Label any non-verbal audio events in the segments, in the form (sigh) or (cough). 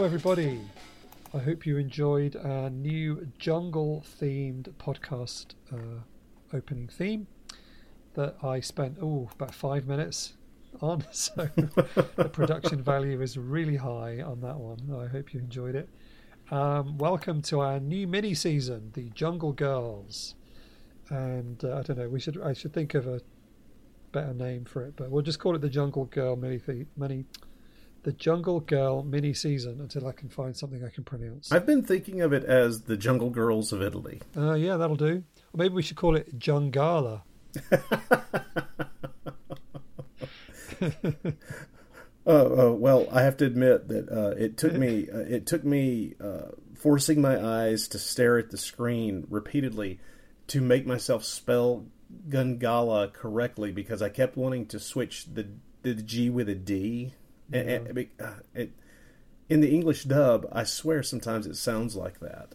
Hello, everybody. I hope you enjoyed our new jungle themed podcast uh, opening theme that I spent, oh, about five minutes on. (laughs) So the production value is really high on that one. I hope you enjoyed it. Um, welcome to our new mini season, the Jungle Girls. And uh, I don't know, we should I should think of a better name for it, but we'll just call it the Jungle Girl mini mini the Jungle Girl mini season until I can find something I can pronounce. I've been thinking of it as the Jungle Girls of Italy. Uh, yeah, that'll do. Or maybe we should call it Jungala. Uh, (laughs) uh, well, I have to admit that uh, it took me uh, it took me uh, forcing my eyes to stare at the screen repeatedly to make myself spell Gungala correctly because I kept wanting to switch the the G with a D. And- and- it- uh, in the English dub, I swear sometimes it sounds like that.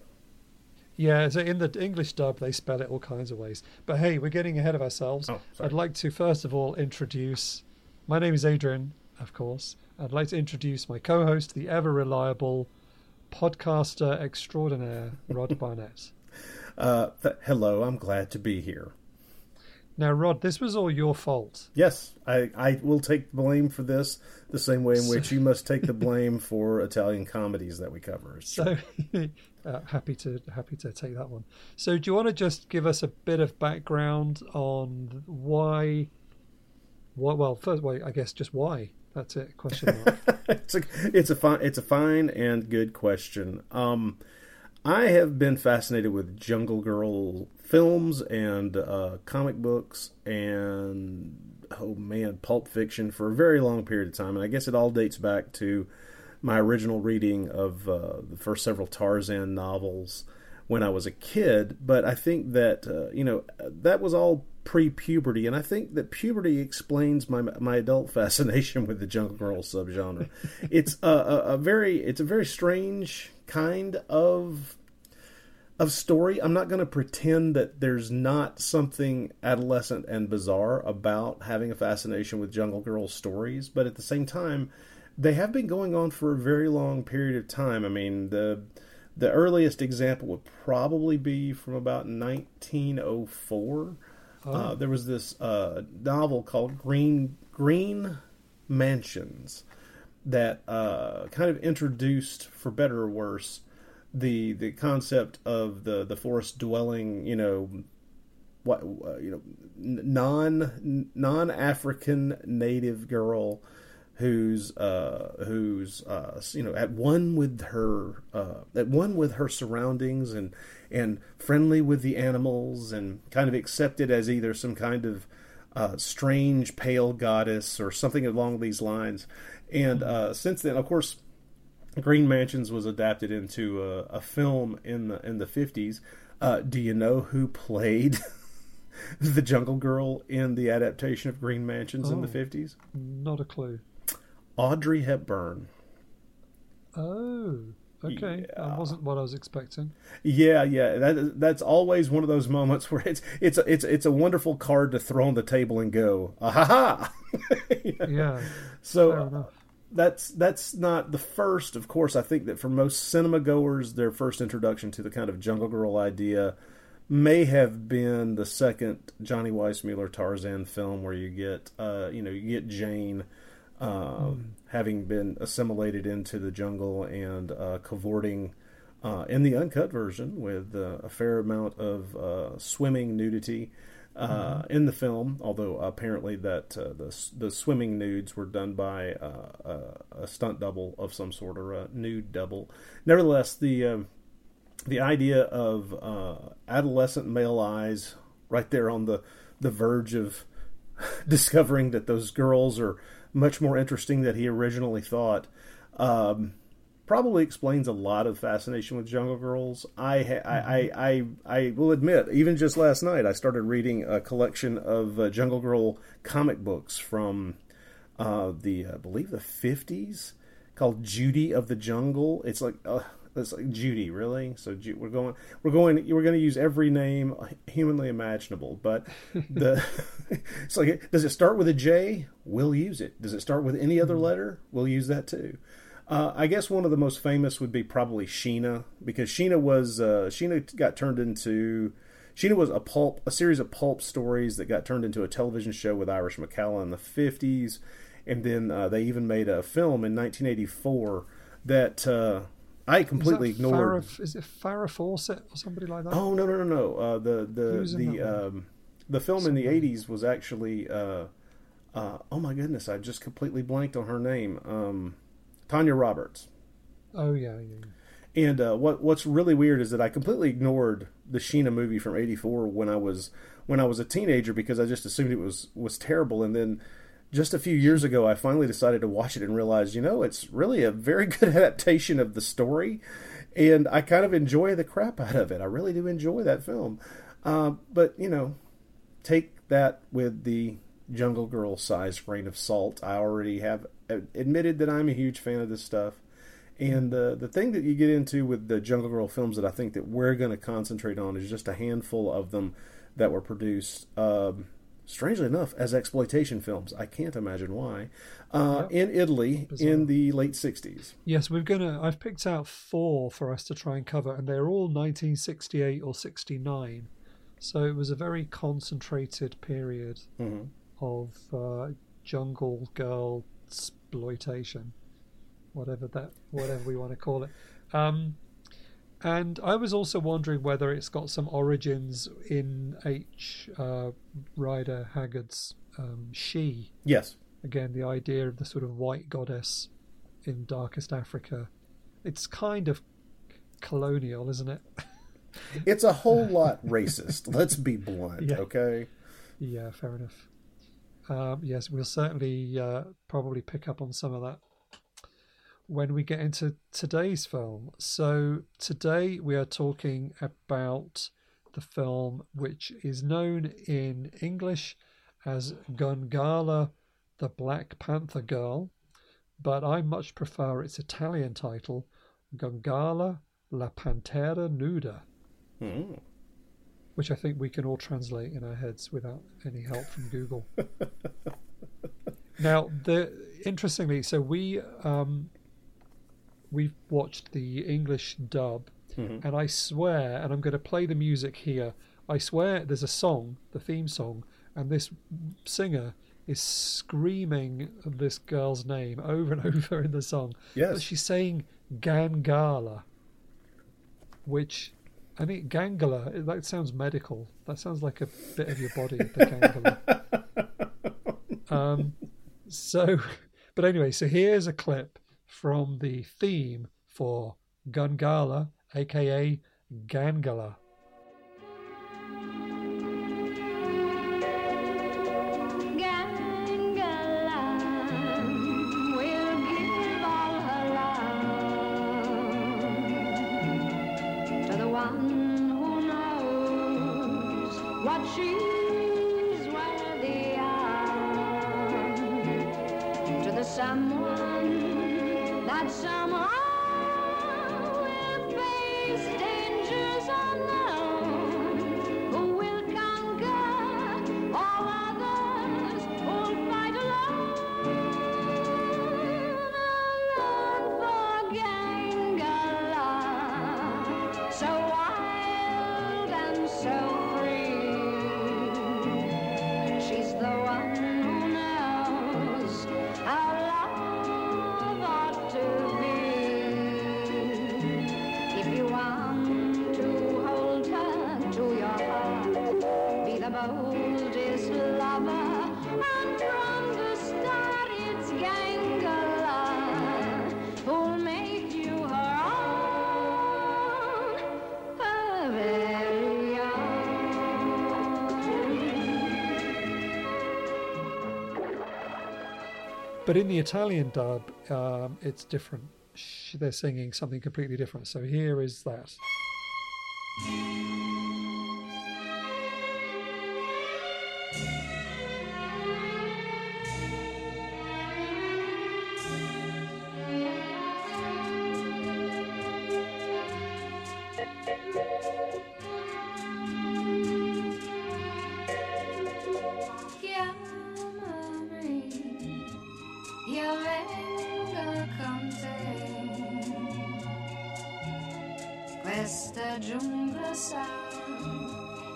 Yeah, so in the English dub, they spell it all kinds of ways. But hey, we're getting ahead of ourselves. Oh. I'd like to first of all introduce. My name is Adrian, of course. I'd like to introduce my co-host, the ever reliable podcaster extraordinaire, Rod (laughs) Barnett. Uh, th- hello, I'm glad to be here. Now, Rod, this was all your fault. Yes, I, I will take the blame for this the same way in which you must take the blame for Italian comedies that we cover. So (laughs) uh, happy to happy to take that one. So do you want to just give us a bit of background on why? Why? Well, first, well, I guess just why. That's it. Question mark. (laughs) it's a it's a fine it's a fine and good question. Um, I have been fascinated with Jungle Girl films and uh, comic books and oh man, Pulp Fiction for a very long period of time, and I guess it all dates back to my original reading of uh, the first several Tarzan novels when I was a kid. But I think that uh, you know that was all pre-puberty, and I think that puberty explains my my adult (laughs) fascination with the Jungle Girl subgenre. it's a, a, a very it's a very strange kind of of story. I'm not going to pretend that there's not something adolescent and bizarre about having a fascination with Jungle Girl stories, but at the same time, they have been going on for a very long period of time. I mean, the the earliest example would probably be from about 1904. Uh, there was this uh, novel called Green Green Mansions that uh, kind of introduced, for better or worse, the the concept of the the forest dwelling, you know, what uh, you know, non non African native girl who's uh, who's uh, you know at one with her uh, at one with her surroundings and and friendly with the animals and kind of accepted as either some kind of uh, strange pale goddess or something along these lines. And uh, since then, of course, Green Mansions was adapted into a, a film in the in the fifties. Uh, do you know who played (laughs) the Jungle Girl in the adaptation of Green Mansions in the Oh. fifties? Not a clue. Audrey Hepburn. Oh, okay. Yeah. That wasn't what I was expecting. Yeah, yeah. That that's always one of those moments (laughs) where it's it's a, it's it's a wonderful card to throw on the table and go, ah ha ha. Yeah, So fair uh, enough. That's that's not the first. Of course, I think that for most cinema goers, their first introduction to the kind of Jungle Girl idea may have been the second Johnny Weissmuller Tarzan film, where you get uh, you know you get Jane. Uh, Having been assimilated into the jungle and uh, cavorting uh, in the uncut version with uh, a fair amount of swimming nudity uh, in the film, although apparently that uh, the the swimming nudes were done by uh, a, a stunt double of some sort or a nude double. Nevertheless, the um, the idea of uh, adolescent male eyes right there on the the verge of (laughs) discovering that those girls are much more interesting than he originally thought. Um, probably explains a lot of fascination with Jungle Girls. I, ha- I, I, I, I will admit, even just last night, I started reading a collection of uh, Jungle Girl comic books from uh, the, I believe, the fifties, called Judy of the Jungle. It's like. Uh, it's like Judy, really. So we're going, we're going, we're going to use every name humanly imaginable. But (laughs) the, (laughs) it's like, does it start with a J? We'll use it. Does it start with any other letter? We'll use that too. Uh, I guess one of the most famous would be probably Sheena because Sheena was uh, Sheena got turned into Sheena was a pulp a series of pulp stories that got turned into a television show with Irish McCalla in the fifties, and then uh, they even made a film in 1984 that uh, I completely is ignored. Farrah, is it Farrah Fawcett or somebody like that? Oh no no no no! Uh, the the the um, the film in the '80s was actually uh, uh, oh my goodness! I just completely blanked on her name. Um, Tanya Roberts. Oh yeah, yeah. yeah. And uh, what what's really weird is that I completely ignored the Sheena movie from '84 when I was when I was a teenager because I just assumed it was was terrible. And then just a few years ago, I finally decided to watch it and realized, you know, it's really a very (laughs) good adaptation of the story, and I kind of enjoy the crap out of it. I really do enjoy that film. Uh, but you know, take that with the Jungle Girl size grain of salt. I already have admitted that I'm a huge fan of this stuff. And uh, the thing that you get into with the Jungle Girl films that I think that we're going to concentrate on is just a handful of them that were produced, um, strangely enough, as exploitation films. I can't imagine why. Uh, In Italy Bizarre. in the late 60s. Yes, we're gonna. I've picked out four for us to try and cover, and they're all 1968 or 69. So it was a very concentrated period Mhm. of uh, jungle girl exploitation, whatever that, whatever we want to call it. Um, and I was also wondering whether it's got some origins in H. Uh, Rider Haggard's um, She. Yes. Again, the idea of the sort of white goddess in darkest Africa. It's kind of colonial, isn't it? It's a whole lot racist. Let's be blunt, (laughs) Yeah. okay? yeah, fair enough. Um, yes, we'll certainly uh, probably pick up on some of that when we get into today's film. So, today we are talking about the film which is known in English as Gungala, the Black Panther Girl, but I much prefer its Italian title, Gungala, la Pantera Nuda. Hmm. Which I think we can all translate in our heads without any help from Google. (laughs) now, the interestingly, so we um, we've watched the English dub, and I swear, and I'm going to play the music here. I swear, there's a song, the theme song, and this singer is screaming this girl's name over and (laughs) over in the song. Yes. But she's saying Gangala, which I mean, gangula. That sounds medical. That sounds like a bit of your body, the gangula. (laughs) um, so, but anyway, so here's a clip from the theme for Gungala, aka Gangala. But in the Italian dub, um, it's different. They're singing something completely different. So here is that.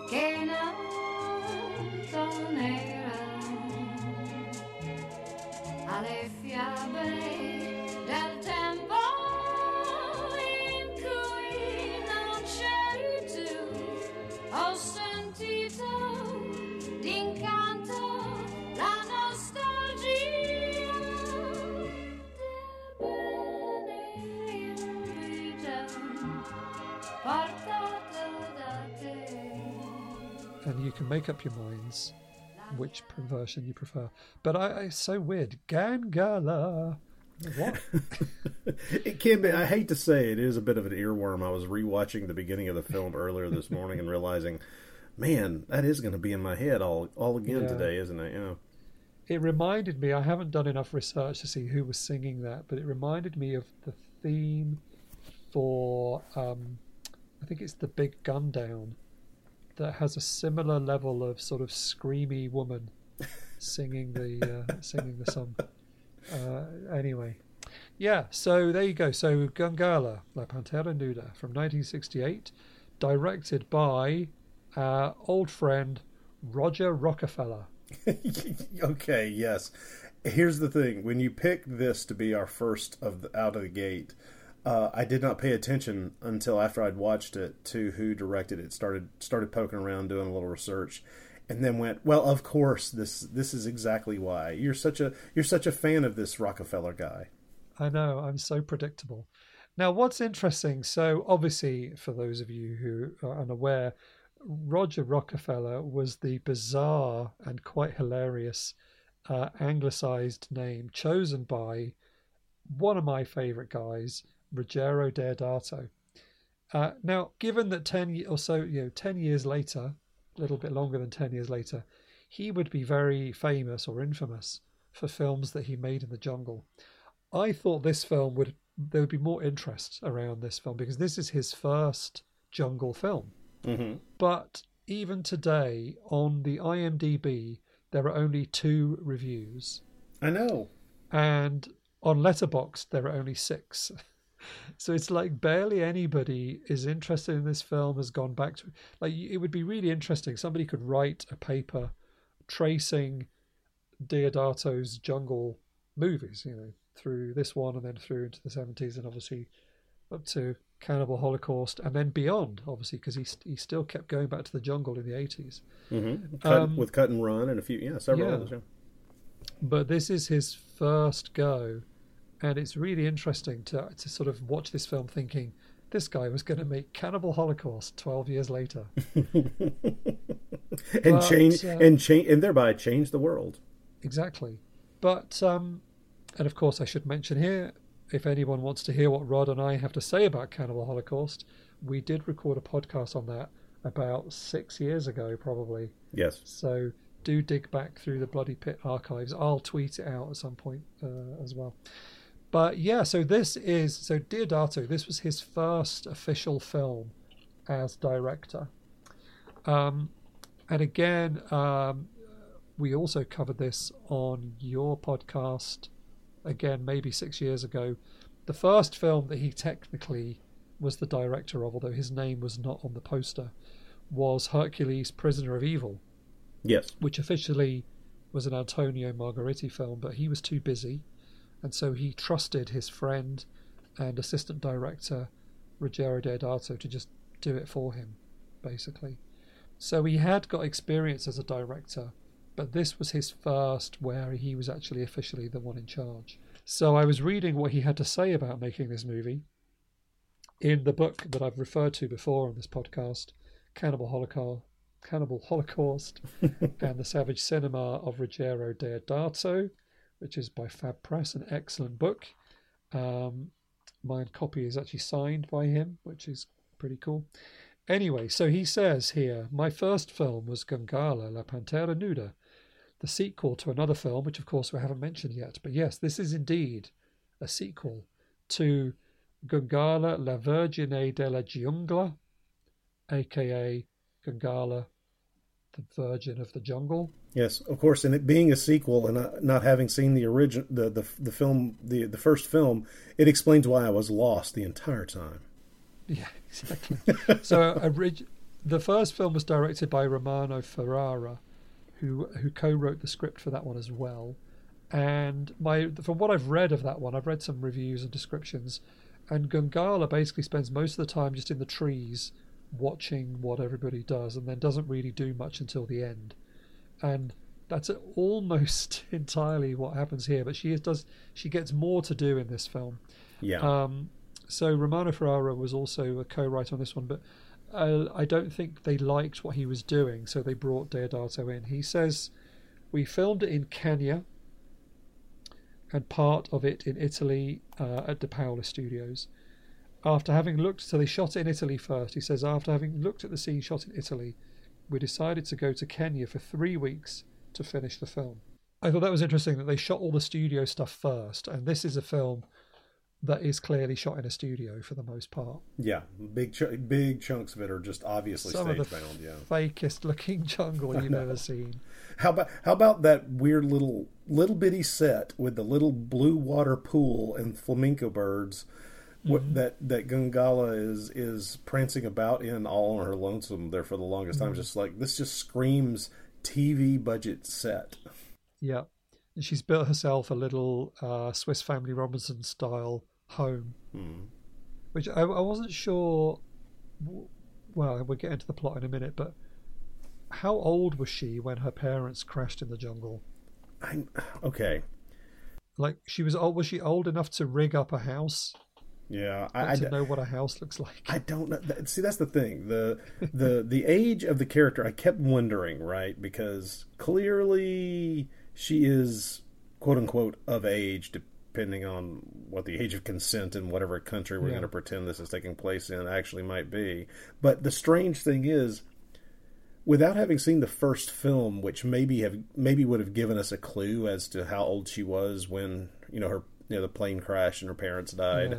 che non era alle fiabe can make up your minds which version you prefer. But I, I so weird. Gangala. What? (laughs) It can be. I hate to say it is a bit of an earworm. I was rewatching the beginning of the film earlier this morning and realizing, man, that is going to be in my head all all again Yeah. today, isn't it? Yeah. it reminded me. I haven't done enough research to see who was singing that, but it reminded me of the theme for. Um, I think it's the Big Gun Down, that has a similar level of sort of screamy woman singing the uh, singing the song. Uh, anyway, yeah. So there you go. So Gangala, La Pantera Nuda from 1968, directed by our old friend Roger Rockefeller. (laughs) okay, yes. Here's the thing: when you pick this to be our first of the, out of the gate, uh, I did not pay attention until after I'd watched it to who directed it. started started poking around, doing a little research, and then went, "Well, of course this this is exactly why you're such a you're such a fan of this Rockefeller guy." I know, I'm so predictable. Now, what's interesting, so obviously, for those of you who are unaware, Roger Rockefeller was the bizarre and quite hilarious uh, anglicized name chosen by one of my favorite guys, Ruggero Deodato. Uh, now, given that 10 or so, you know, 10 years later, a little bit longer than 10 years later, he would be very famous or infamous for films that he made in the jungle. I thought this film would there would be more interest around this film because this is his first jungle film. Mm-hmm. But even today on the IMDb there are only two reviews I know. and on Letterboxd there are only 6. (laughs) so it's like barely anybody is interested in this film has gone back to like it would be really interesting somebody could write a paper tracing Deodato's jungle movies, you know, through this one and then through into the 70s and obviously up to Cannibal Holocaust and then beyond, obviously, because he, he still kept going back to the jungle in the 80s. Mm-hmm. Cut, Um, with cut and run and a few, yeah, several yeah. others. Yeah. But this is his first go, and it's really interesting to, to sort of watch this film thinking this guy was going to make Cannibal Holocaust 12 years later. (laughs) and But, change uh, and change and thereby change the world. Exactly. But, um, and of course, I should mention here if anyone wants to hear what Rod and I have to say about Cannibal Holocaust, we did record a podcast on that about six years ago, probably. Yes. So do dig back through the Bloody Pit archives. I'll tweet it out at some point uh, as well. But yeah, so this is so Deodato. This was his first official film as director. Um, and again, um, we also covered this on your podcast. Again, maybe six years ago. The first film that he technically was the director of, although his name was not on the poster, was Hercules: Prisoner of Evil Yes. which officially was an Antonio Margheriti film, but he was too busy, and so he trusted his friend and assistant director Ruggero Deodato to just do it for him, basically. So he had got experience as a director, but this was his first where he was actually officially the one in charge. So I was reading what he had to say about making this movie in the book that I've referred to before on this podcast, Cannibal Holocaust, Cannibal Holocaust (laughs) and the Savage Cinema of Ruggero Deodato, which is by Fab Press, an excellent book. Um, my copy is actually signed by him, which is pretty cool. Anyway, so he says here, my first film was Gangala, La Pantera Nuda, the sequel to another film, which of course we haven't mentioned yet. But yes, this is indeed a sequel to Gangala, La Vergine della Giungla, aka Gangala, the Virgin of the Jungle. Yes, of course, and it being a sequel and not, not having seen the original, the, the the film, the the first film, it explains why I was lost the entire time. Yeah, (laughs) exactly. so orig- the first film was directed by Romano Ferrara, who who co-wrote the script for that one as well. And my from what I've read of that one, I've read some reviews and descriptions, and Gungala basically spends most of the time just in the trees, watching what everybody does, and then doesn't really do much until the end. And that's almost (laughs) entirely what happens here. But she is, does she gets more to do in this film. Yeah, Um, so Romano Ferrara was also a co-writer on this one, but uh, I don't think they liked what he was doing, so they brought Deodato in. He says, "We filmed it in Kenya, and part of it in Italy uh, at De Paolis Studios. After having looked, so they shot it in Italy first. He says, after having looked at the scene shot in Italy, we decided to go to Kenya for three weeks to finish the film. I thought that was interesting that they shot all the studio stuff first, and this is a film that is clearly shot in a studio for the most part. yeah, big ch- big chunks of it are just obviously Some stage bound. Yeah. fakest looking (laughs) jungle you've ever (laughs) seen. How about how about that weird little little bitty set with the little blue water pool and flamingo birds what, Mm-hmm. that that Gungala is is prancing about in all on her lonesome there for the longest Mm-hmm. time. Just like this, just screams TV budget set. Yeah. And she's built herself a little uh, Swiss Family Robinson style home, Hmm. which I, I wasn't sure. Well, we'll get into the plot in a minute, but how old was she when her parents crashed in the jungle? I'm okay. Like she was old. Was she old enough to rig up a house? Yeah, I, I, to know what a house looks like. I don't know. See, that's the thing. the the The age of the character, I kept wondering, right? Because clearly she is quote unquote of age, depending on what the age of consent in whatever country we're Yeah. going to pretend this is taking place in actually might be. But the strange thing is, without having seen the first film, which maybe have maybe would have given us a clue as to how old she was when you know her you know the plane crashed and her parents died.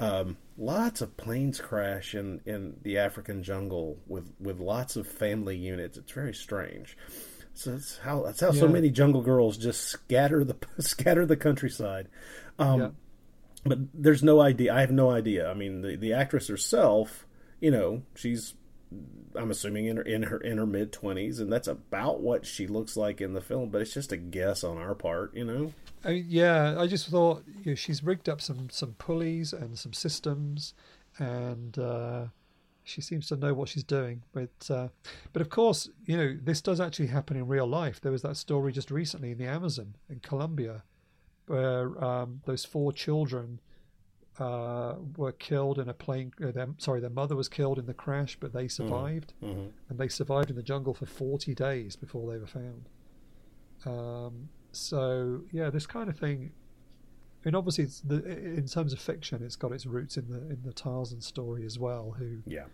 Yeah. Um, lots of planes crash in, in the African jungle with, with lots of family units. It's very strange. So that's how that's how so many jungle girls just scatter the (laughs) scatter the countryside. Um, Yeah. But there's no idea. I have no idea. I mean, the the actress herself, you know, she's I'm assuming in her in her in her mid twenties, and that's about what she looks like in the film. But it's just a guess on our part, you know. I yeah, I just thought you know, she's rigged up some some pulleys and some systems, and uh, she seems to know what she's doing. But uh, but of course, you know, this does actually happen in real life. There was that story just recently in the Amazon in Colombia, where um, those four children uh, were killed in a plane. Uh, their, sorry, their mother was killed in the crash, but they survived, Mm-hmm. and they survived in the jungle for forty days before they were found. Um, so yeah, this kind of thing. I mean, obviously, it's the, in terms of fiction, it's got its roots in the in the Tarzan story as well, who Yeah.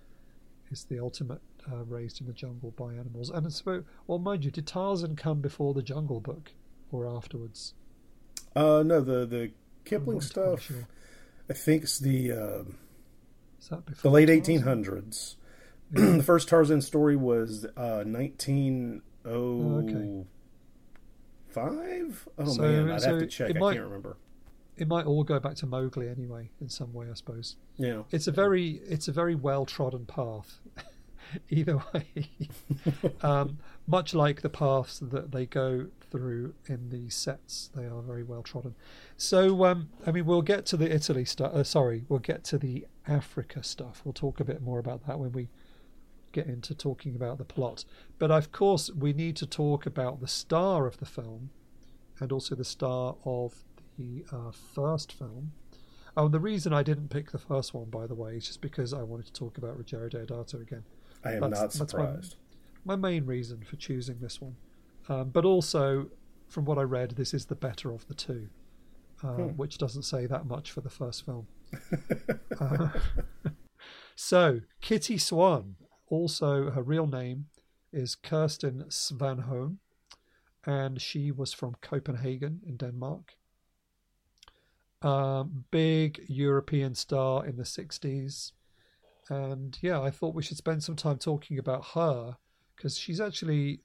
is the ultimate uh, raised in the jungle by animals. And so, well, mind you, did Tarzan come before the Jungle Book or afterwards? Uh, no, the the Kipling stuff. sure. I think it's the uh, that the late eighteen hundreds. (clears throat) the first Tarzan story was uh, nineteen oh Oh So- man, I'd so have to check. I might- can't remember. It might all go back to Mowgli anyway, in some way, I suppose. Yeah, It's a very, it's a very well trodden path. (laughs) Either way, (laughs) um, much like the paths that they go through in the sets, they are very well trodden. So, um, I mean, we'll get to the Italy stuff. Uh, sorry, we'll get to the Africa stuff. We'll talk a bit more about that when we get into talking about the plot. But of course, we need to talk about the star of the film, and also the star of the uh, first film. Oh, the reason I didn't pick the first one, by the way, is just because I wanted to talk about Ruggero Deodato again. I am That's- not that's my- surprised. My main reason for choosing this one, um, but also from what I read, this is the better of the two, uh, which doesn't say that much for the first film. (laughs) Uh, (laughs) so Kitty Swan, also her real name is Kirsten Svanholm, and she was from Copenhagen in Denmark. Um, big European star in the 60s. And yeah, I thought we should spend some time talking about her because she's actually,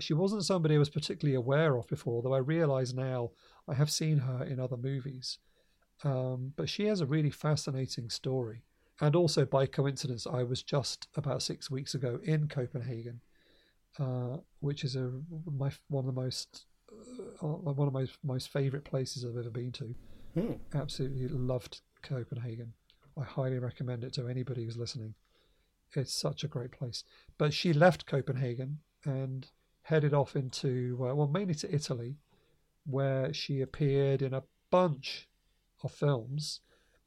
she wasn't somebody I was particularly aware of before, though I realize now I have seen her in other movies. Um, but she has a really fascinating story. And also, by coincidence, I was just about six weeks ago in Copenhagen, uh, which is a my one of the most uh, one of my most favorite places I've ever been to. Hmm. Absolutely loved Copenhagen. I highly recommend it to anybody who's listening. It's such a great place. But she left Copenhagen and headed off into uh, well, mainly to Italy, where she appeared in a bunch of films.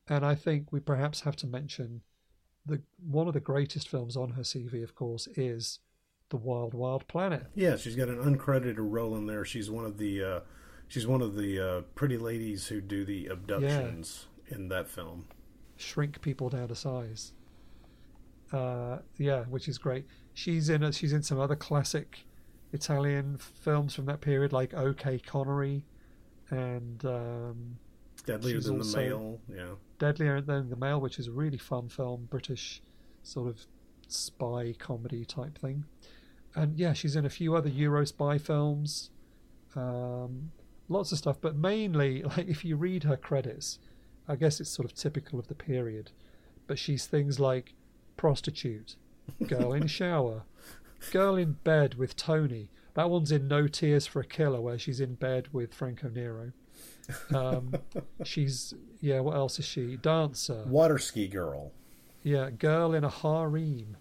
And I think we perhaps have to mention the one of the greatest films on her CV, of course, is The Wild Wild Planet. Yeah, she's got an uncredited role in there. She's one of the uh, she's one of the uh, pretty ladies who do the abductions in that film. shrink people down to size. Uh, yeah, which is great. She's in a, she's in some other classic Italian films from that period, like OK Connery and um, Deadlier than the male. Yeah. Deadlier Than the Male, which is a really fun film, British sort of spy comedy type thing. And yeah, she's in a few other Euro spy films, um, lots of stuff. But mainly, (laughs) like if you read her credits, I guess it's sort of typical of the period. But she's things like prostitute, (laughs) girl in shower, girl in bed with Tony. That one's in No Tears for a Killer, where she's in bed with Franco Nero. Um, (laughs) she's yeah. What else is she? Dancer. Water ski girl. Yeah, girl in a harem.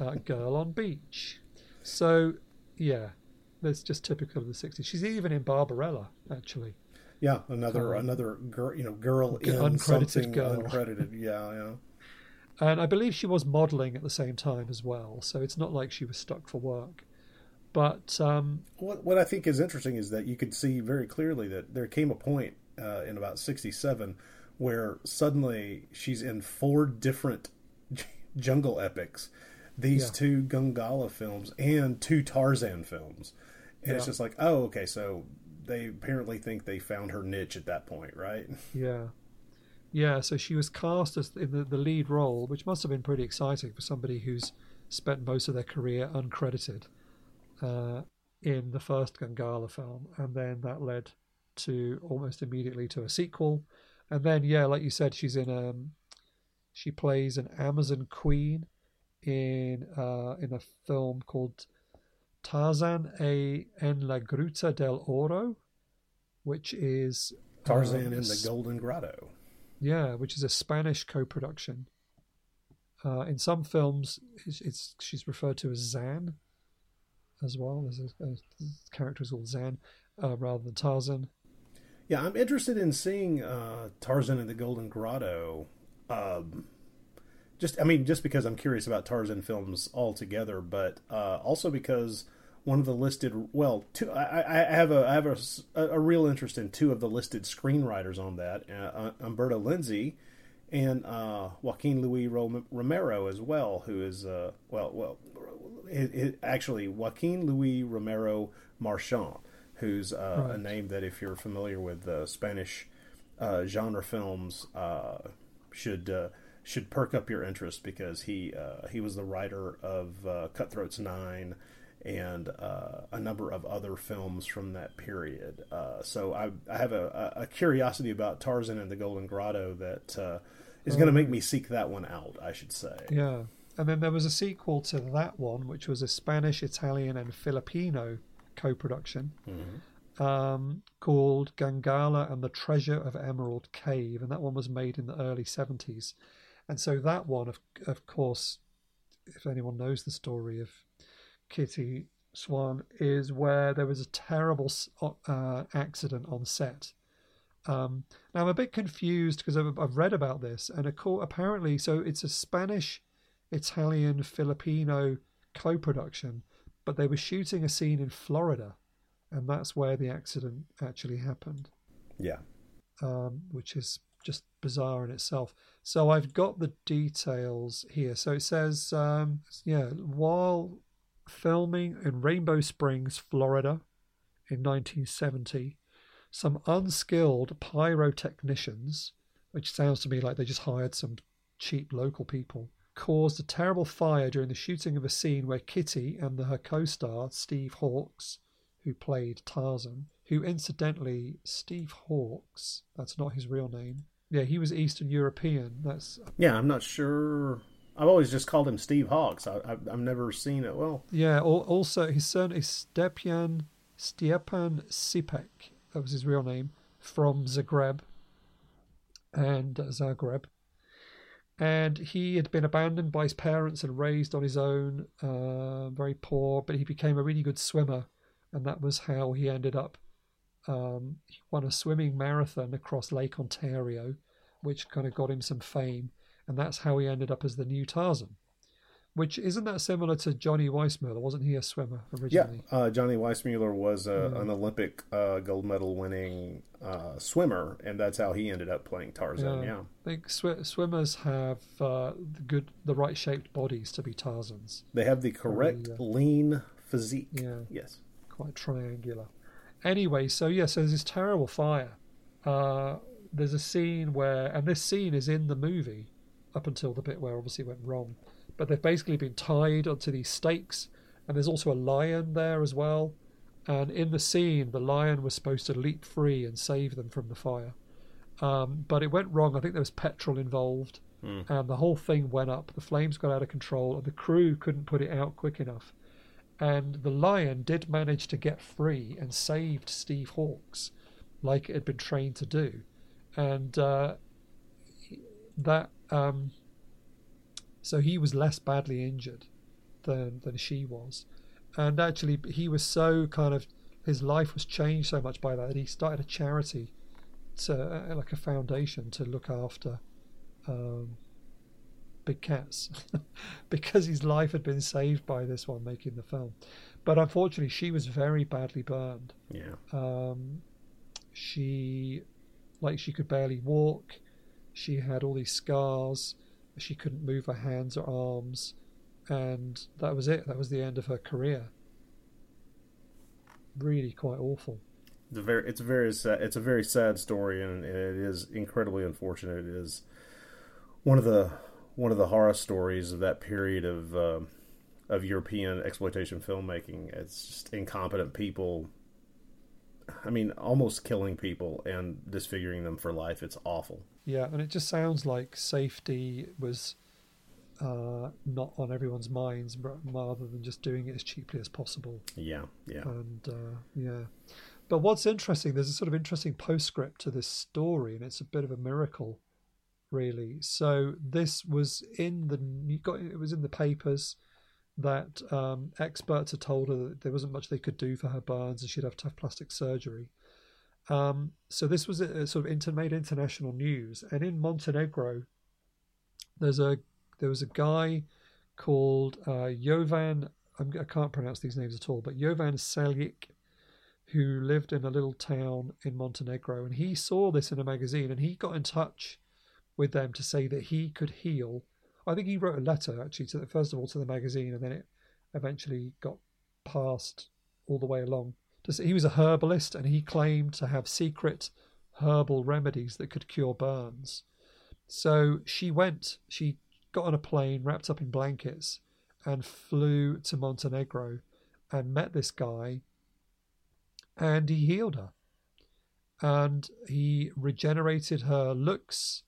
Uh, girl on beach. So yeah, that's just typical of the '60s. She's even in Barbarella, actually. Yeah, another Um, another girl, you know, girl in uncredited something girl. uncredited. Yeah, yeah. And I believe she was modelling at the same time as well. So it's not like she was stuck for work. But um, What what I think is interesting is that you could see very clearly that there came a point uh, in about '67 where suddenly she's in four different (laughs) jungle epics, these Yeah. two Gungala films and two Tarzan films, and it's just like, oh, okay, so they apparently think they found her niche at that point, right? Yeah. Yeah, so she was cast as in the, the lead role, which must have been pretty exciting for somebody who's spent most of their career uncredited uh, in the first Gangala film. And then that led to almost immediately to a sequel. And then, yeah, like you said, she's in um she plays an Amazon queen in uh, in a film called Tarzan e en la Gruta del Oro, which is Tarzan um, in the Golden Grotto. Yeah, which is a Spanish co-production. Uh, in some films, it's, it's she's referred to as Zan, as well. There's a, a character called Zan uh, rather than Tarzan. Yeah, I'm interested in seeing uh, Tarzan and the Golden Grotto. Um, just, I mean, just because I'm curious about Tarzan films altogether, but uh, also because one of the listed, well, two, I, I have a I have a, a- real interest in two of the listed screenwriters on that. Uh, Umberto Lenzi and uh, Joaquin Luis Romero as well, who is uh, well, well, it, it, actually Joaquin Luis Romero Marchent, who's uh, a name that if you're familiar with uh, Spanish uh, genre films, uh, should uh, should perk up your interest because he uh, he was the writer of uh, Cutthroats Nine and uh, a number of other films from that period. Uh, so I, I have a, a curiosity about Tarzan and the Golden Grotto that uh, is going to make me seek that one out. I should say. Yeah. And then there was a sequel to that one, which was a Spanish, Italian, and Filipino co production um, called Gangala and the Treasure of Emerald Cave. And that one was made in the early 70s. And so that one, of, of course, if anyone knows the story of Kitty Swan, is where there was a terrible uh, accident on set. Um, now I'm a bit confused because I've, I've read about this, and a co- apparently, so it's a Spanish, Italian, Filipino co-production, but they were shooting a scene in Florida, and that's where the accident actually happened, Yeah. um, which is just bizarre in itself. So I've got the details here. So it says, um, yeah, while filming in Rainbow Springs, Florida, in 1970 some unskilled pyrotechnicians, which sounds to me like they just hired some cheap local people, caused a terrible fire during the shooting of a scene where Kitty and her co star, Steve Hawkes, who played Tarzan, who incidentally, Steve Hawkes, that's not his real name. Yeah, he was Eastern European. That's Yeah, I'm not sure. I've always just called him Steve Hawkes. I, I've, I've never seen it. Well, Yeah, also his son is Stepan Stepan Sipek. That was his real name from Zagreb and uh, Zagreb. And he had been abandoned by his parents and raised on his own, uh, very poor. But he became a really good swimmer, and that was how he ended up. Um, he won a swimming marathon across Lake Ontario, which kind of got him some fame, and that's how he ended up as the new Tarzan. Which isn't that similar to Johnny Weissmuller? Wasn't he a swimmer yeah, originally? uh, Johnny Weissmuller was a, an Olympic uh, gold medal winning uh, swimmer, and that's how he ended up playing Tarzan. Yeah. I think sw- swimmers have uh, the good, the right shaped bodies to be Tarzans. They have the correct yeah. lean physique. Yeah. Yes. quite triangular. Anyway, so yeah, so there's this terrible fire. Uh, there's a scene where, and this scene is in the movie up until the bit where obviously it went wrong, but they've basically been tied onto these stakes, and there's also a lion there as well. And in the scene, the lion was supposed to leap free and save them from the fire, um, but it went wrong. I think there was petrol involved, and the whole thing went up. The flames got out of control, and the crew couldn't put it out quick enough and the lion did manage to get free and saved Steve Hawkes, like it had been trained to do, and uh, that um, so he was less badly injured than than she was, and actually he was so kind of his life was changed so much by that that he started a charity, to uh, like a foundation to look after. Um, big cats (laughs) because his life had been saved by this one making the film. But unfortunately, she was very badly burned. Yeah. Um, she, like, she could barely walk. She had all these scars. She couldn't move her hands or arms, and that was it. That was the end of her career. Really quite awful. It's a very, it's very, sad, it's a very sad story, and it is incredibly unfortunate. It is one of the one of the horror stories of that period of uh, of European exploitation filmmaking. It's just incompetent people. I mean, almost killing people and disfiguring them for life. It's awful. Yeah, and it just sounds like safety was uh, not on everyone's minds, rather than just doing it as cheaply as possible. Yeah, yeah, And uh, yeah, but what's interesting, there's a sort of interesting postscript to this story, and it's a bit of a miracle, really. So this was in the you got it was in the papers that um, experts had told her that there wasn't much they could do for her burns, and she'd have to have plastic surgery. Um, so this was a, a sort of inter- made international news, and in Montenegro, there's a there was a guy called uh, Jovan. I'm, I can't pronounce these names at all, but Jovan Seljic, who lived in a little town in Montenegro, and he saw this in a magazine, and he got in touch with them to say that he could heal. I think he wrote a letter actually to the, first of all to the magazine, and then it eventually got passed all the way along. He was a herbalist, and he claimed to have secret herbal remedies that could cure burns. So she went. She got on a plane, wrapped up in blankets, and flew to Montenegro, and met this guy, and he healed her and he regenerated her looks,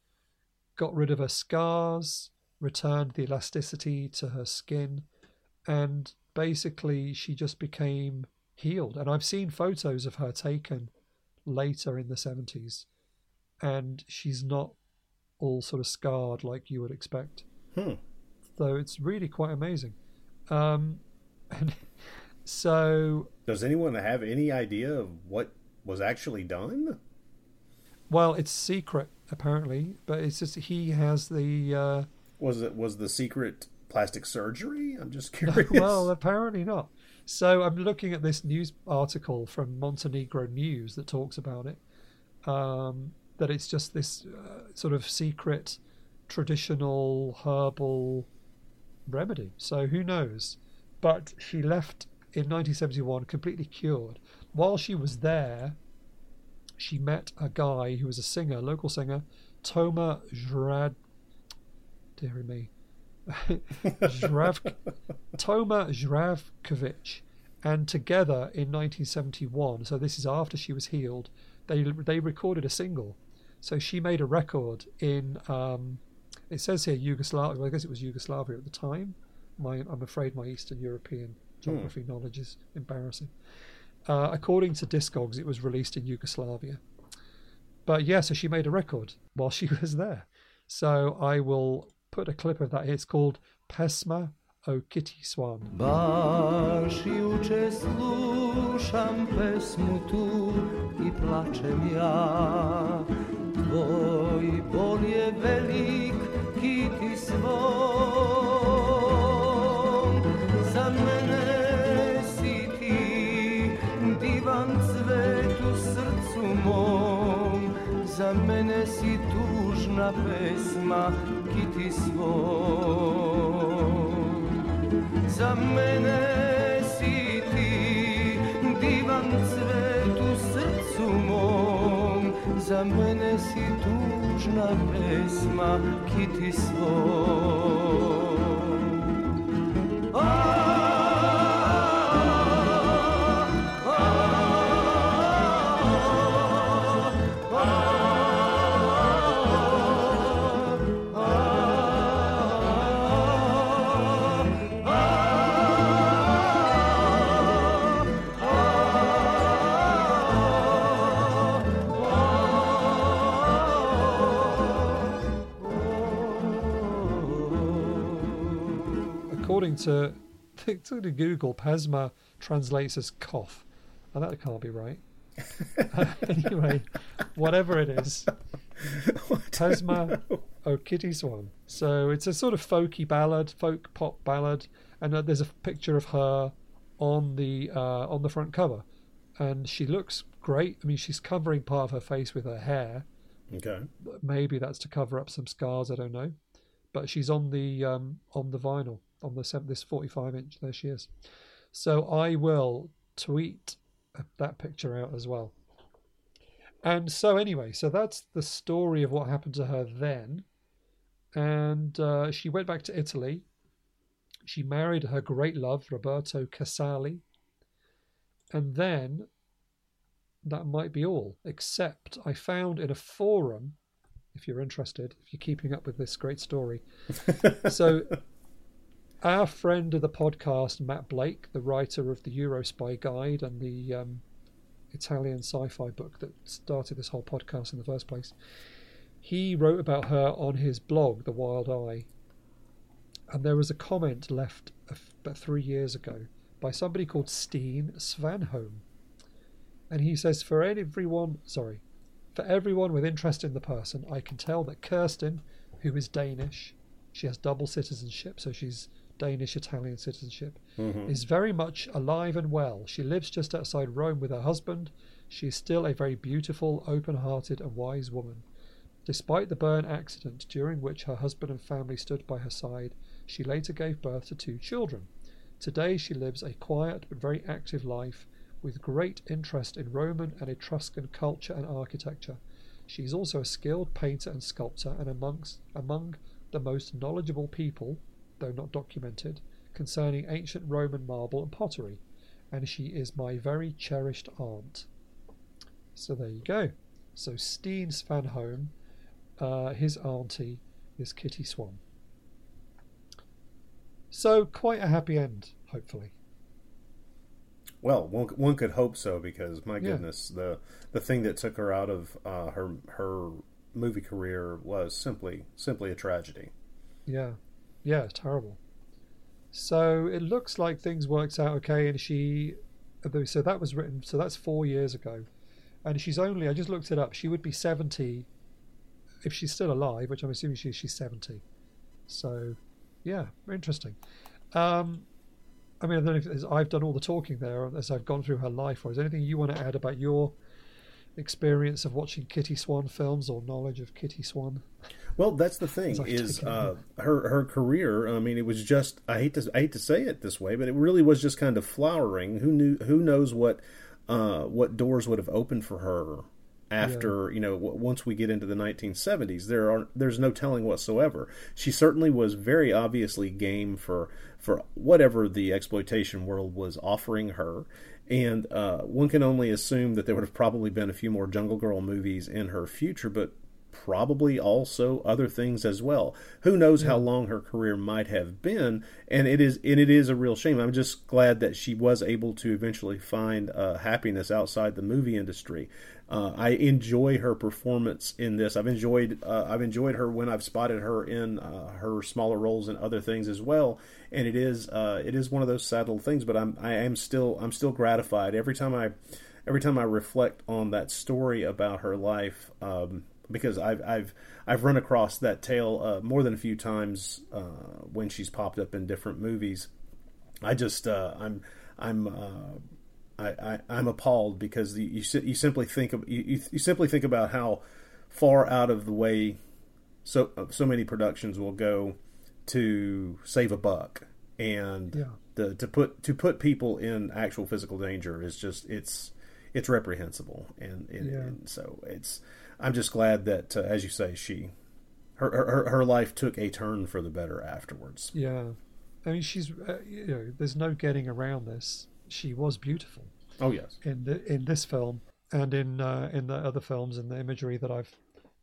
got rid of her scars, returned the elasticity to her skin, and basically she just became healed. And I've seen photos of her taken later in the 70s, and she's not all sort of scarred like you would expect. Hmm. So it's really quite amazing. Um, (laughs) and so Does anyone have any idea of what was actually done? Well, it's secret apparently, but it's just he has the. Uh, Was it was the secret plastic surgery? I'm just (laughs) curious. well, apparently not. So I'm looking at this news article from Montenegro News that talks about it. Um, that it's just this uh, sort of secret, traditional herbal remedy. So who knows? But she left in 1971 completely cured. While she was there, she met a guy who was a singer, local singer, Toma Zrad. Dear me. Zrav, Toma Zdravkovic. And together in 1971, so this is after she was healed, they they recorded a single. So she made a record in, um, it says here Yugoslavia, well, I guess it was Yugoslavia at the time. My, I'm afraid my Eastern European geography knowledge is embarrassing. Uh, according to Discogs, it was released in Yugoslavia. But yeah, so she made a record while she (laughs) was there. So I will put a clip of that. It's called Pesma o Kitty Swan. Tu velik, svom Za mene si ti divan cvet u srcu mom Za mene si tužna pesma, kiti svom za mene si ti divan cvet u srcu mom. Za mene si tužna pesma kiti svoj According to, (laughs) to Google, Pesma translates as cough. And that can't be right. (laughs) Anyway, whatever it is, (laughs) Pesma o Kitty Swan. So it's a sort of folky ballad, folk pop ballad, and uh, there's a picture of her on the uh, on the front cover, and she looks great. I mean, she's covering part of her face with her hair. Okay. Maybe that's to cover up some scars. I don't know, but she's on the um, on the vinyl on the this 45 inch. There she is. So I will tweet that picture out as well. And so anyway, so that's the story of what happened to her then. And uh, she went back to Italy. She married her great love, Roberto Casali. And then that might be all, except I found in a forum, if you're interested, if you're keeping up with this great story. (laughs) so, our friend of the podcast, Matt Blake, the writer of the Eurospy Guide and the um, Italian sci fi book that started this whole podcast in the first place, he wrote about her on his blog, The Wild Eye. And there was a comment left about three years ago by somebody called Steen Svanholm. And he says, for everyone, sorry, for everyone with interest in the person, I can tell that Kirsten, who is Danish, she has double citizenship, so she's Danish Italian citizenship, mm-hmm. is very much alive and well. She lives just outside Rome with her husband. She is still a very beautiful, open hearted, and wise woman. Despite the burn accident, during which her husband and family stood by her side, she later gave birth to two children. Today she lives a quiet but very active life with great interest in Roman and Etruscan culture and architecture. She is also a skilled painter and sculptor and amongst among the most knowledgeable people, though not documented, concerning ancient Roman marble and pottery, and she is my very cherished aunt. So there you go. So Steen Svanholm, uh, his auntie is Kitty Swan. So quite a happy end, hopefully. Well, one one could hope so because my Yeah. goodness, the the thing that took her out of uh, her her movie career was simply simply a tragedy. Yeah, yeah, terrible. So it looks like things worked out okay, and she, so that was written, so that's four years ago, and she's only, I just looked it up, she would be seventy if she's still alive, which I'm assuming she, she's seventy. So, yeah, interesting. Um, I mean, I don't know if I've done all the talking there as I've gone through her life, or is there anything you want to add about your experience of watching Kitty Swan films or knowledge of Kitty Swan? Well, that's the thing like is uh, her her career. I mean, it was just I hate to I hate to say it this way, but it really was just kind of flowering. Who knew? Who knows what uh, what doors would have opened for her after you know w- once we get into the 1970s. There are there's no telling whatsoever. She certainly was very obviously game for for whatever the exploitation world was offering her. And uh, one can only assume that there would have probably been a few more Jungle Girl movies in her future, but probably also other things as well. Who knows how long her career might have been, and it is and it is a real shame. I'm just glad that she was able to eventually find uh, happiness outside the movie industry. Uh, I enjoy her performance in this. I've enjoyed uh, I've enjoyed her when I've spotted her in uh, her smaller roles and other things as well. And it is uh, it is one of those sad little things, but I'm I am still I'm still gratified every time I every time I reflect on that story about her life. Um, because I've I've I've run across that tale uh, more than a few times uh, when she's popped up in different movies. I just uh, I'm I'm uh, I, I I'm appalled because the, you you simply think of you, you, you simply think about how far out of the way so so many productions will go to save a buck and Yeah. the, to put to put people in actual physical danger is just it's it's reprehensible and, and, Yeah. and so it's I'm just glad that uh, as you say she her, her her life took a turn for the better afterwards. Yeah, I mean, she's uh, you know, there's no getting around this. She was beautiful Oh yes. in the in this film and in uh, in the other films and the imagery that I've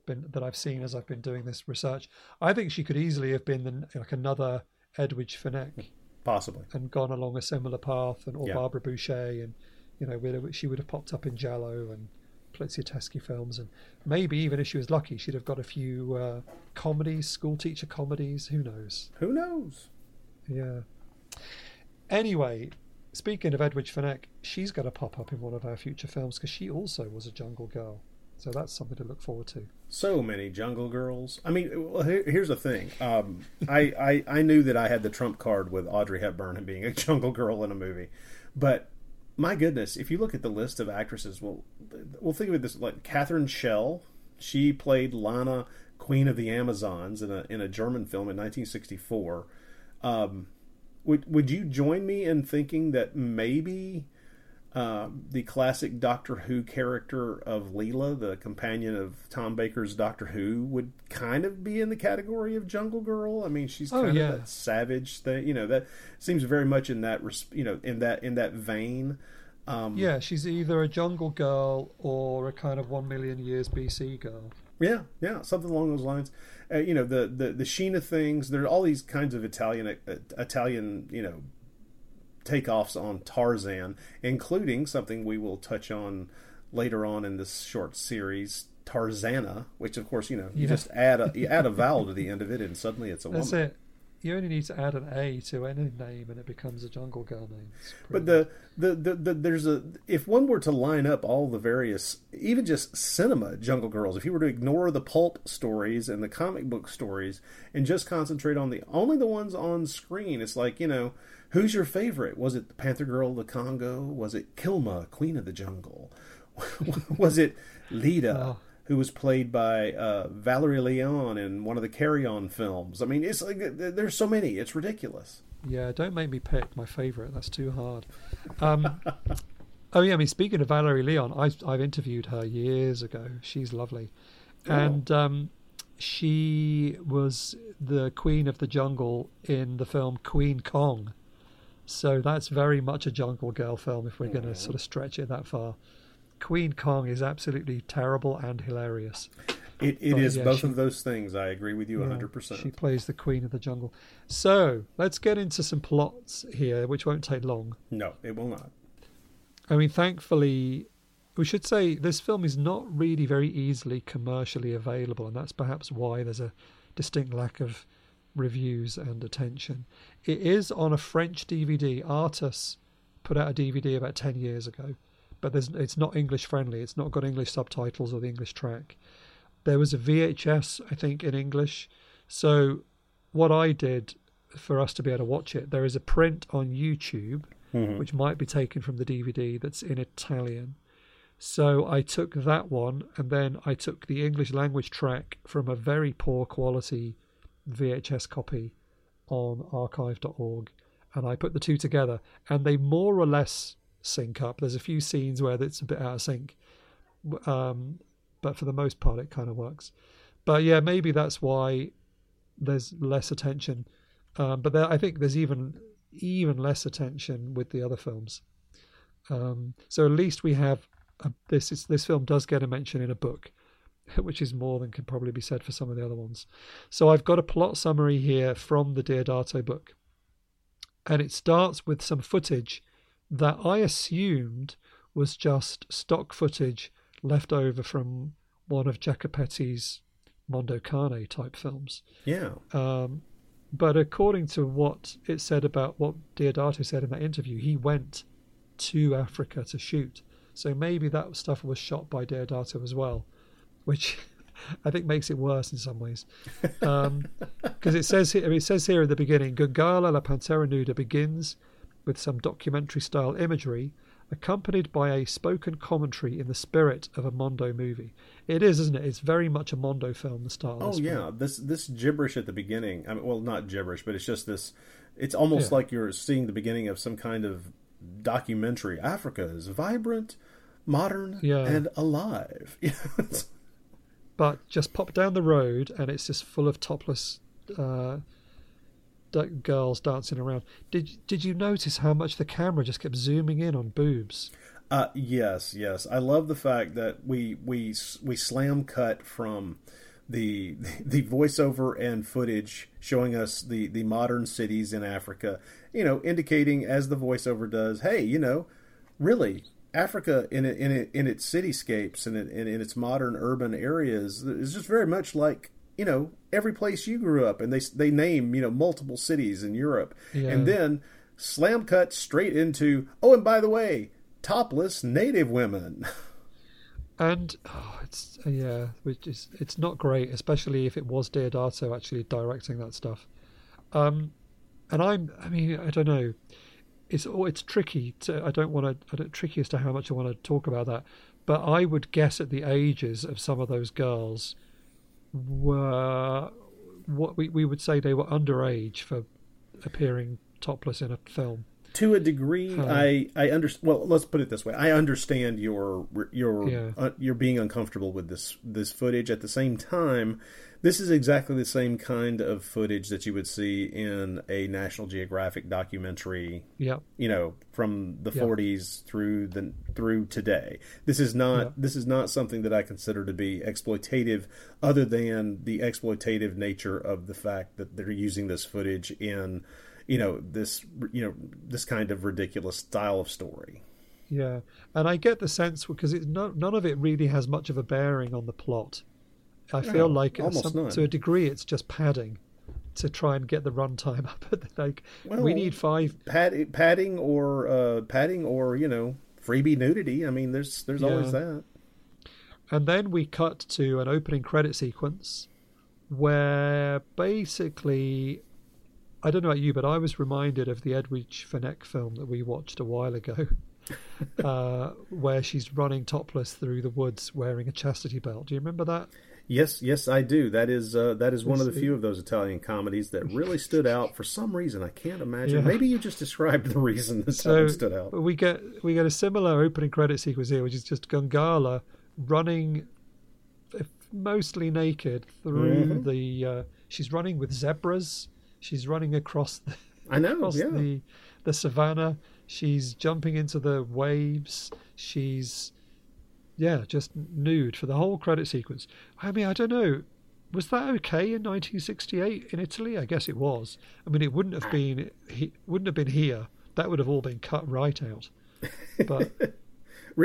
been that I've seen as I've been doing this research. I think she could easily have been the, like another Edwidge Fenech Possibly. and gone along a similar path, and or Yeah. Barbara Bouchet, and you know, she would have popped up in Giallo and Poliziotteschi films, and maybe even if she was lucky, she'd have got a few uh, comedies, school teacher comedies. Who knows? Who knows? Yeah. Anyway, speaking of Edwidge Fenech, she's going to pop up in one of our future films because she also was a jungle girl. So that's something to look forward to. So many Jungle Girls. I mean, well, here, here's the thing. Um, (laughs) I, I I knew that I had the trump card with Audrey Hepburn and being a (laughs) Jungle Girl in a movie, but my goodness, if you look at the list of actresses, well, we'll think of it this like Catherine Schell. She played Lana, Queen of the Amazons, in a in a German film in 1964. Um, would would you join me in thinking that maybe um, the classic Doctor Who character of Leela, the companion of Tom Baker's Doctor Who, would kind of be in the category of Jungle Girl. I mean, she's Oh, kind yeah. of that savage thing. You know, that seems very much in that you know in that in that vein. Um, Yeah, she's either a jungle girl or a kind of one million years BC girl. Yeah, yeah, something along those lines. Uh, you know, the the the Sheena things. There are all these kinds of Italian uh, Italian you know takeoffs on Tarzan, including something we will touch on later on in this short series, Tarzana, which of course you know you Yeah. just add a you add a vowel to the end of it, and suddenly it's a That's woman. it. You only need to add an A to any name and it becomes a jungle girl name. But the, the, the, the there's a if one were to line up all the various even just cinema Jungle Girls, if you were to ignore the pulp stories and the comic book stories and just concentrate on the only the ones on screen, it's like you know who's your favorite? Was it the Panther Girl of the Congo? Was it Kilma, Queen of the Jungle? (laughs) Was it Leda? Oh. who was played by uh, Valerie Leon in one of the Carry On films. I mean, it's like there's so many. It's ridiculous. Yeah, don't make me pick my favourite. That's too hard. Um, (laughs) oh yeah, I mean, speaking of Valerie Leon, I've I've interviewed her years ago. She's lovely, and um, she was the queen of the jungle in the film Queen Kong. So that's very much a jungle girl film if we're going to sort of stretch it that far. Queen Kong is absolutely terrible and hilarious. It, it But, is yeah, both she- of those things. I agree with you Yeah, 100%. She plays the queen of the jungle. So let's get into some plots here, which won't take long. No, it will not. I mean, thankfully, we should say this film is not really very easily commercially available, and that's perhaps why there's a distinct lack of reviews and attention. It is on a French DVD. Artus put out a DVD about 10 years ago, but there's, it's not English friendly. It's not got English subtitles or the English track. There was a VHS, I think, in English. So, what I did for us to be able to watch it, there is a print on YouTube mm-hmm. which might be taken from the DVD that's in Italian. So I took that one and then I took the English language track from a very poor quality VHS copy on archive.org and I put the two together and they more or less sync up. There's a few scenes where it's a bit out of sync. Um, but for the most part it kind of works. But yeah, maybe that's why there's less attention. Um, but there, I think there's even even less attention with the other films. Um, so at least we have a, this. Is, this film does get a mention in a book, (laughs) which is more than can probably be said for some of the other ones. So I've got a plot summary here from the Deodato book, and it starts with some footage that I assumed was just stock footage left over from one of Jacopetti's Mondo Cane type films. Yeah. Um, but according to what it said about what Deodato said in that interview, he went to Africa to shoot. So maybe that stuff was shot by Deodato as well, which (laughs) I think makes it worse in some ways. Um, (laughs) because it says here, it says here at the beginning, Gungala La Pantera Nuda begins with some documentary-style imagery, accompanied by a spoken commentary in the spirit of a Mondo movie. It is, isn't it? It's very much a Mondo film. The style. Oh this film. yeah, this this gibberish at the beginning. I mean, well, not gibberish, but it's just this. It's almost Yeah. like you're seeing the beginning of some kind of documentary. Africa is vibrant, modern, Yeah. and alive. (laughs) But just pop down the road and it's just full of topless uh, girls dancing around. Did did you notice how much the camera just kept zooming in on boobs? Uh, yes, yes. I love the fact that we we we slam cut from the (laughs) the voiceover and footage showing us the the modern cities in Africa. You know, indicating as the voiceover does, hey, you know, really. Africa in it, in it, in its cityscapes and in, in, in its modern urban areas is just very much like you know every place you grew up, and they they name you know multiple cities in Europe, Yeah. and then slam cut straight into oh, and by the way, topless native women. (laughs) And oh, it's yeah, which is it's not great, especially if it was Deodato actually directing that stuff. Um, and I'm, I mean, I don't know. It's it's tricky. To, I don't want to. Tricky as to how much I want to talk about that. But I would guess at the ages of some of those girls were what we we would say they were underage for appearing topless in a film. To a degree, Huh. I I understand. Well, let's put it this way: I understand your your Yeah. uh, you're being uncomfortable with this this footage. At the same time, this is exactly the same kind of footage that you would see in a National Geographic documentary Yeah, you know from the Yeah. 40s through the through today this is not this is not something that i consider to be exploitative other than the exploitative nature of the fact that they're using this footage in you know this you know this kind of ridiculous style of story Yeah, and I get the sense because it's no, none of it really has much of a bearing on the plot. I feel No, like almost some, to a degree it's just padding to try and get the runtime (laughs) up. like we need five. Pad, padding or uh padding or you know freebie nudity i mean there's there's always that And then we cut to an opening credit sequence where basically, I don't know about you, but I was reminded of the Edwidge Fenech film that we watched a while ago. (laughs) uh, where she's running topless through the woods wearing a chastity belt. Do you remember that? Yes, yes, I do. That is uh, that is one of the few of those Italian comedies that really stood out for some reason. I can't imagine. Yeah. Maybe you just described the reason that So stood out. we get we get a similar opening credit sequence here, which is just Gungala running, mostly naked through Mhm. the. Uh, she's running with zebras. She's running across the I know. across Yeah. the the savannah. She's jumping into the waves. She's yeah, just nude for the whole credit sequence. I mean, I don't know. Was that okay in 1968 in Italy? I guess it was. I mean, it wouldn't have ah. been he, wouldn't have been here. That would have all been cut right out. But (laughs)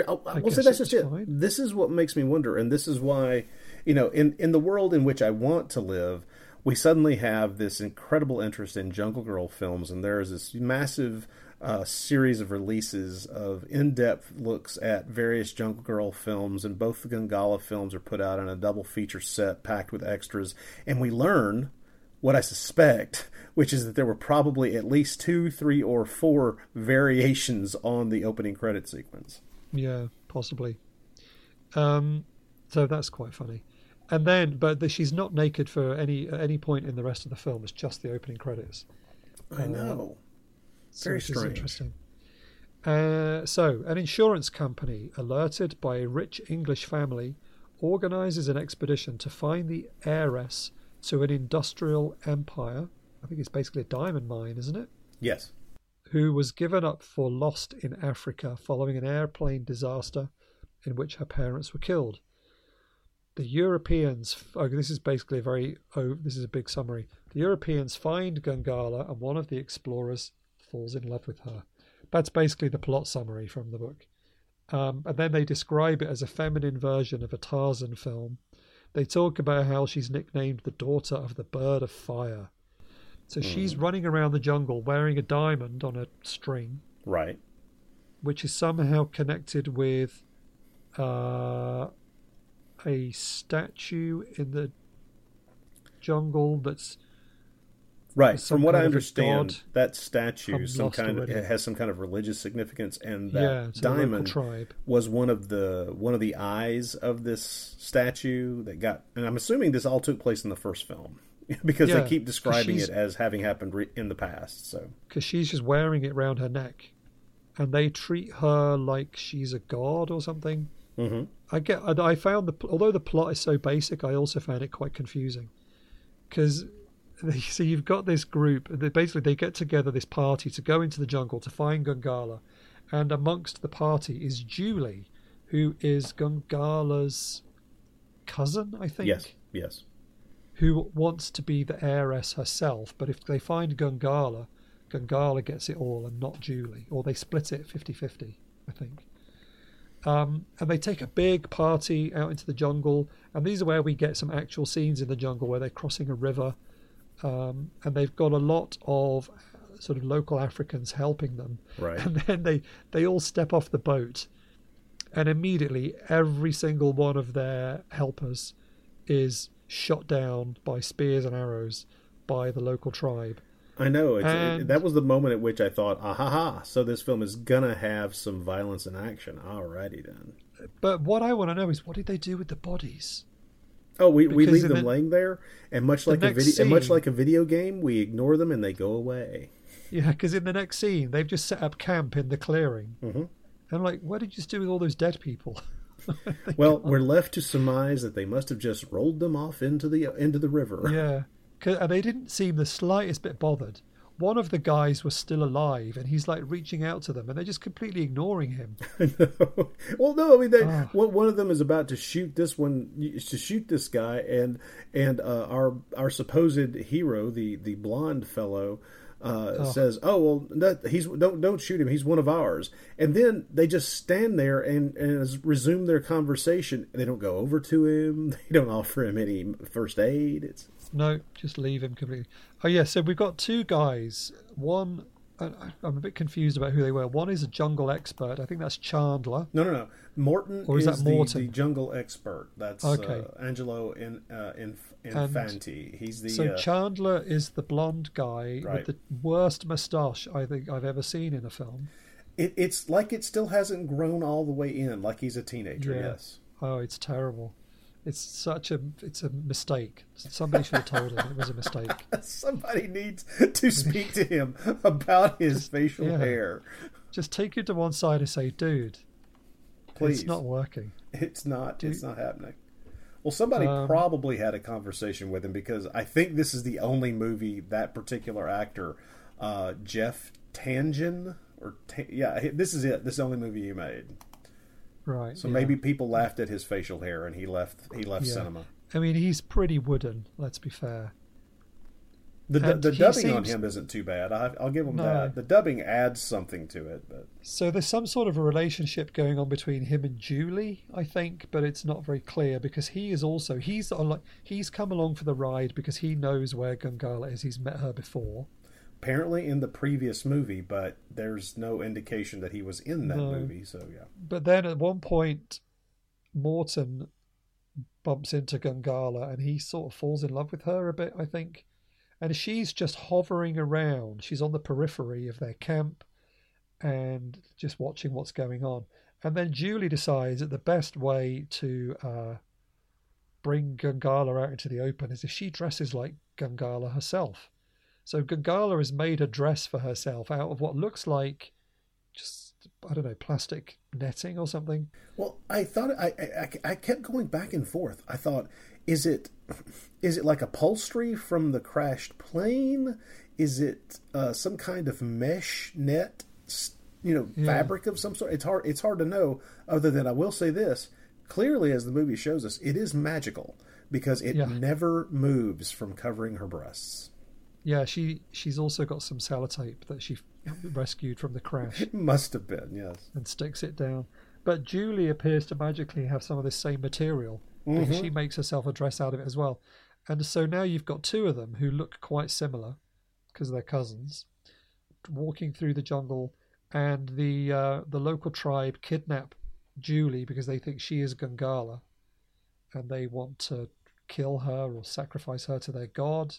oh, I well, guess that's just was it. fine. This is what makes me wonder, and this is why, you know, in in the world in which I want to live, we suddenly have this incredible interest in Jungle Girl films, and there is this massive uh, series of releases of in-depth looks at various Jungle Girl films, and both the Gungala films are put out in a double feature set packed with extras, and we learn what I suspect, which is that there were probably at least two, three, or four variations on the opening credit sequence. yeah, possibly. Um, so that's quite funny. And then, but the, she's not naked for any at any point in the rest of the film. It's just the opening credits. I know. Very which is strange. interesting. Uh, so, an insurance company, alerted by a rich English family, organizes an expedition to find the heiress to an industrial empire. I think it's basically a diamond mine, isn't it? Yes. Who was given up for lost in Africa following an airplane disaster in which her parents were killed. The Europeans, oh, this is basically a very, oh, this is a big summary. The Europeans find Gungala and one of the explorers falls in love with her. That's basically the plot summary from the book. Um, and then they describe it as a feminine version of a Tarzan film. They talk about how she's nicknamed the daughter of the bird of fire. So she's running around the jungle wearing a diamond on a string, Right. which is somehow connected with uh, a statue in the jungle that's Right. From what I kind of a understand, that statue some kind of, already. has some kind of religious significance, and that yeah, diamond tribe. was one of the one of the eyes of this statue that got. And I'm assuming this all took place in the first film (laughs) because Yeah, they keep describing it as having happened re- in the past. So because she's just wearing it round her neck, and they treat her like she's a god or something. Hmm I get. I found the although the plot is so basic, I also found it quite confusing because (laughs) so you've got this group. They basically they get together this party to go into the jungle to find Gungala, and amongst the party is Julie, who is Gungala's cousin, I think yes, yes, who wants to be the heiress herself. But if they find Gungala, Gungala gets it all and not Julie. Or they split it 50 50, I think. Um, and they take a big party out into the jungle. And these are where we get some actual scenes in the jungle where they're crossing a river. Um, and they've got a lot of sort of local Africans helping them. Right. And then they, they all step off the boat. And immediately, every single one of their helpers is shot down by spears and arrows by the local tribe. I know. It's, it, that was the moment at which I thought, ah ha ha. So this film is gonna have some violence and action. Alrighty then. But what I want to know is what did they do with the bodies? Oh, we, we leave them the- laying there, and much like a video, and much like a video game, we ignore them and they go away. Yeah, because in the next scene, they've just set up camp in the clearing. Mhm. And I'm like, what did you just do with all those dead people? (laughs) Well, we're left to surmise that they must have just rolled them off into the into the river. Yeah. And they didn't seem the slightest bit bothered. One of the guys was still alive, and he's like reaching out to them, and they're just completely ignoring him. (laughs) well, no, I mean, they, Ah. one, of them is about to shoot this one to shoot this guy, and and uh, our our supposed hero, the the blonde fellow. Uh, Says, "Oh well, that, he's don't don't shoot him. He's one of ours." And then they just stand there and and resume their conversation. They don't go over to him. (laughs) They don't offer him any first aid. It's No, just leave him completely. Oh yeah, so we've got two guys. One, I'm a bit confused about who they were. One is a jungle expert. I think that's Chandler. No, no, no. Morton Or is that Morton? the jungle expert. That's Okay. uh, Angelo in, uh, Inf- Infanti. He's the So uh, Chandler is the blonde guy Right. with the worst moustache I think I've ever seen in a film. It, it's like it still hasn't grown all the way in, like he's a teenager. Yeah. Yes. Oh, it's terrible. It's such a it's a mistake. Somebody should have told him it was a mistake. (laughs) Somebody needs to speak to him about his (laughs) facial yeah. hair. Just take it to one side and say, "Dude, Please. it's not working." It's not. Do- It's not happening. Well, somebody Um, probably had a conversation with him because I think this is the only movie that particular actor, uh, Jeff Tangen, or yeah, this is it. This is the only movie he made. Right. So yeah. maybe people laughed at his facial hair, and he left. He left Yeah. cinema. I mean, he's pretty wooden. Let's be fair. The, And the he dubbing on him isn't too bad. I, I'll give him No. that. The dubbing adds something to it, but So there's some sort of a relationship going on between him and Julie, I think, but it's not very clear because he is also he's like he's come along for the ride because he knows where Gungala is. He's met her before. Apparently in the previous movie, but there's no indication that he was in that No. movie. So yeah. But then at one point, Morton bumps into Gungala and he sort of falls in love with her a bit, I think. And she's just hovering around. She's on the periphery of their camp and just watching what's going on. And then Julie decides that the best way to uh, bring Gungala out into the open is if she dresses like Gungala herself. So Gungala has made a dress for herself out of what looks like just I don't know plastic netting or something. Well, I thought I, I I kept going back and forth. I thought, is it is it like upholstery from the crashed plane? Is it uh, some kind of mesh net, you know, Yeah. fabric of some sort? It's hard. It's hard to know. Other than I will say this clearly, as the movie shows us, it is magical because it Yeah. never moves from covering her breasts. Yeah, she she's also got some sellotape that she rescued from the crash It must have been yes. and sticks it down. But Julie appears to magically have some of this same material because she makes herself a dress out of it as well. And so now you've got two of them who look quite similar because they're cousins, walking through the jungle, and the uh, the local tribe kidnap Julie because they think she is Gungala, and they want to kill her or sacrifice her to their god.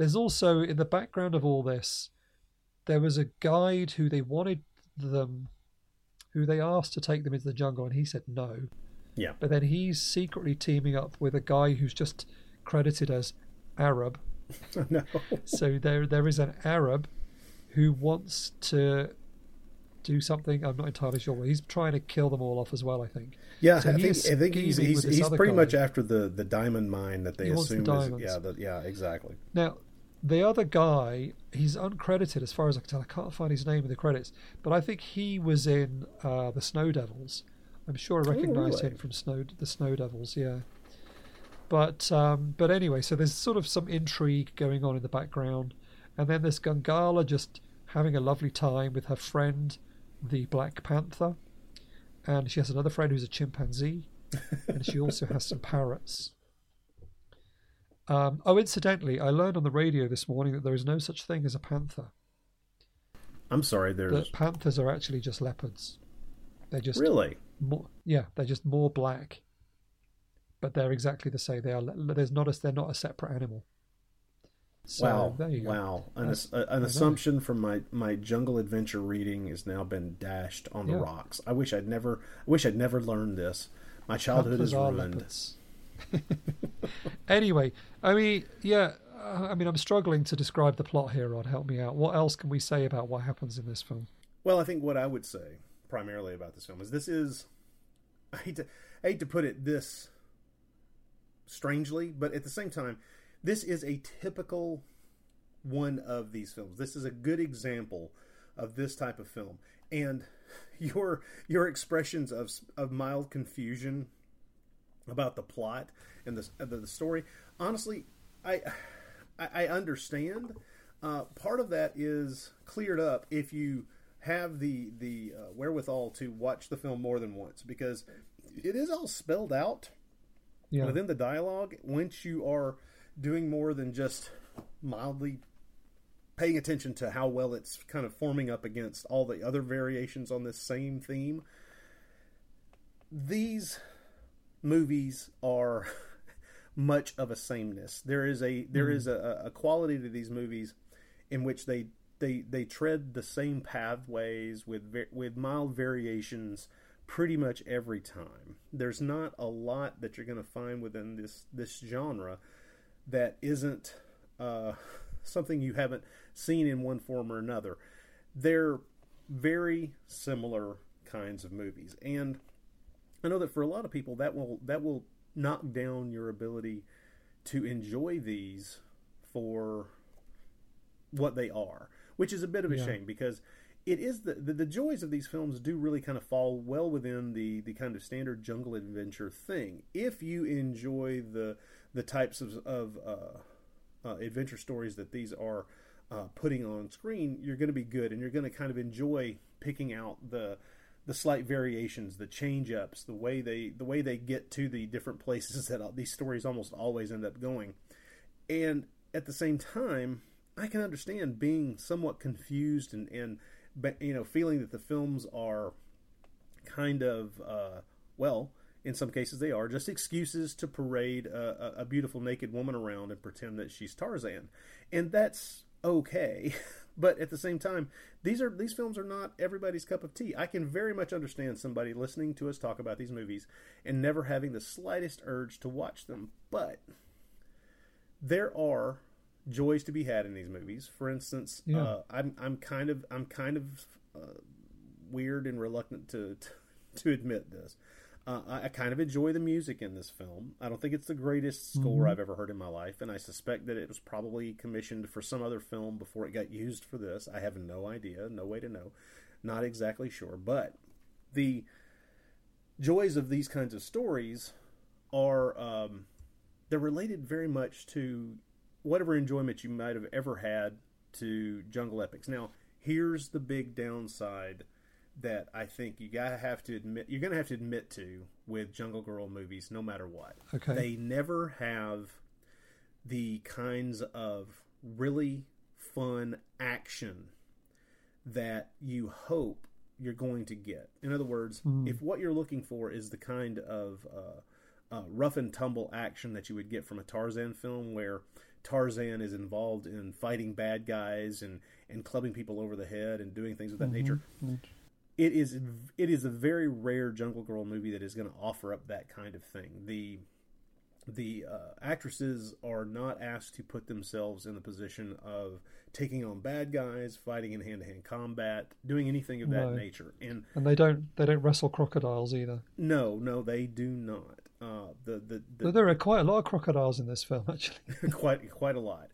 There's also in the background of all this, there was a guide who they wanted them, who they asked to take them into the jungle, and he said no. Yeah. But then he's secretly teaming up with a guy who's just credited as Arab. (laughs) no. So there there is an Arab who wants to do something. I'm not entirely sure. He's trying to kill them all off as well. I think. Yeah, So I think I think he's he's, he's pretty guy. much after the the diamond mine that they He the assume is yeah the, yeah exactly. Now, the other guy, he's uncredited as far as I can tell. I can't find his name in the credits, but I think he was in uh, the Snow Devils. I'm sure I recognised really? him from Snow the Snow Devils. Yeah. But um, but anyway, so there's sort of some intrigue going on in the background, and then there's Gungala just having a lovely time with her friend, the Black Panther, and she has another friend who's a chimpanzee, and she also has some parrots. Um, oh, incidentally, I learned on the radio this morning that there is no such thing as a panther. I'm sorry, there's That panthers are actually just leopards. They're just really more, yeah, they're just more black, but they're exactly the same. They are. There's not a. They're not a separate animal. So, wow There you go. wow an, a- an know. assumption from my my jungle adventure reading has now been dashed on the Yeah. rocks. I wish I'd never I wish I'd never learned this. My childhood Panthers is ruined. leopards. (laughs) anyway, I mean, yeah. I mean, I'm struggling to describe the plot here. Rod, help me out. What else can we say about what happens in this film? Well, I think what I would say primarily about this film is this is (laughs) I hate to I hate to put it this strangely, but at the same time, this is a typical one of these films. This is a good example of this type of film. And (laughs) your your expressions of of mild confusion about the plot and the the, the story, honestly, I I, I understand. Uh, part of that is cleared up if you have the the uh, wherewithal to watch the film more than once because it is all spelled out Yeah. within the dialogue once you are doing more than just mildly paying attention to how well it's kind of forming up against all the other variations on this same theme these movies are (laughs) much of a sameness there is a there is a, a quality to these movies in which they they they tread the same pathways with with mild variations pretty much every time. There's not a lot that you're going to find within this this genre that isn't uh, something you haven't seen in one form or another. They're very similar kinds of movies, and I know that for a lot of people that will that will knock down your ability to enjoy these for what they are, which is a bit of a Yeah. shame because it is the, the the joys of these films do really kind of fall well within the the kind of standard jungle adventure thing. If you enjoy the the types of of uh, uh, adventure stories that these are uh, putting on screen, you're going to be good, and you're going to kind of enjoy picking out the the slight variations, the change ups, the way they the way they get to the different places (laughs) that these stories almost always end up going. And at the same time, I can understand being somewhat confused and and you know feeling that the films are kind of uh, well in some cases they are just excuses to parade a, a, a beautiful naked woman around and pretend that she's Tarzan, and that's okay. (laughs) But at the same time, these are these films are not everybody's cup of tea. I can very much understand somebody listening to us talk about these movies and never having the slightest urge to watch them. But there are joys to be had in these movies. For instance, Yeah. uh, I'm I'm kind of I'm kind of uh, weird and reluctant to to, (laughs) to admit this. Uh, I, I kind of enjoy the music in this film. I don't think it's the greatest score I've ever heard in my life, and I suspect that it was probably commissioned for some other film before it got used for this. I have no idea, no way to know, not exactly sure. But the joys of these kinds of stories are um, they're related very much to whatever enjoyment you might have ever had to jungle epics. Now, here's the big downside that I think you gotta have to admit you're gonna have to admit to with Jungle Girl movies, no matter what. Okay. They never have the kinds of really fun action that you hope you're going to get. In other words, if what you're looking for is the kind of uh, uh, rough and tumble action that you would get from a Tarzan film, where Tarzan is involved in fighting bad guys and, and clubbing people over the head and doing things of that nature, it is it is a very rare Jungle Girl movie that is going to offer up that kind of thing. The the uh, actresses are not asked to put themselves in the position of taking on bad guys, fighting in hand to hand combat, doing anything of that No. nature. And and they don't they don't wrestle crocodiles either. no, no, they do not. Uh, the the, the there are quite a lot of crocodiles in this film, actually. (laughs) quite quite a lot.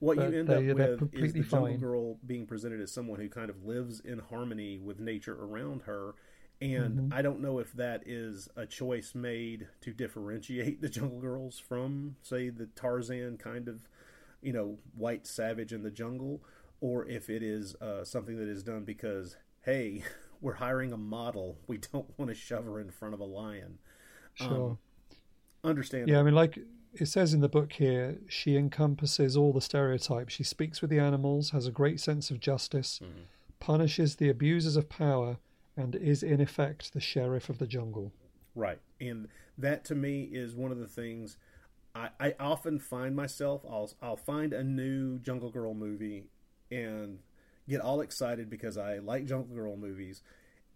What But you end they- up with is the Jungle fine. Girl being presented as someone who kind of lives in harmony with nature around her. And Mm-hmm. I don't know if that is a choice made to differentiate (laughs) the Jungle Girls from, say, the Tarzan kind of, you know, white savage in the jungle, or if it is uh, something that is done because, hey, (laughs) we're hiring a model. We don't want to shove her in front of a lion. Sure. understand. yeah, I mean, like it says in the book here, she encompasses all the stereotypes. She speaks with the animals, has a great sense of justice, Mm-hmm. punishes the abusers of power, and is in effect the sheriff of the jungle. Right. And that to me is one of the things I, I often find myself I'll I'll find a new Jungle Girl movie and get all excited because I like Jungle Girl movies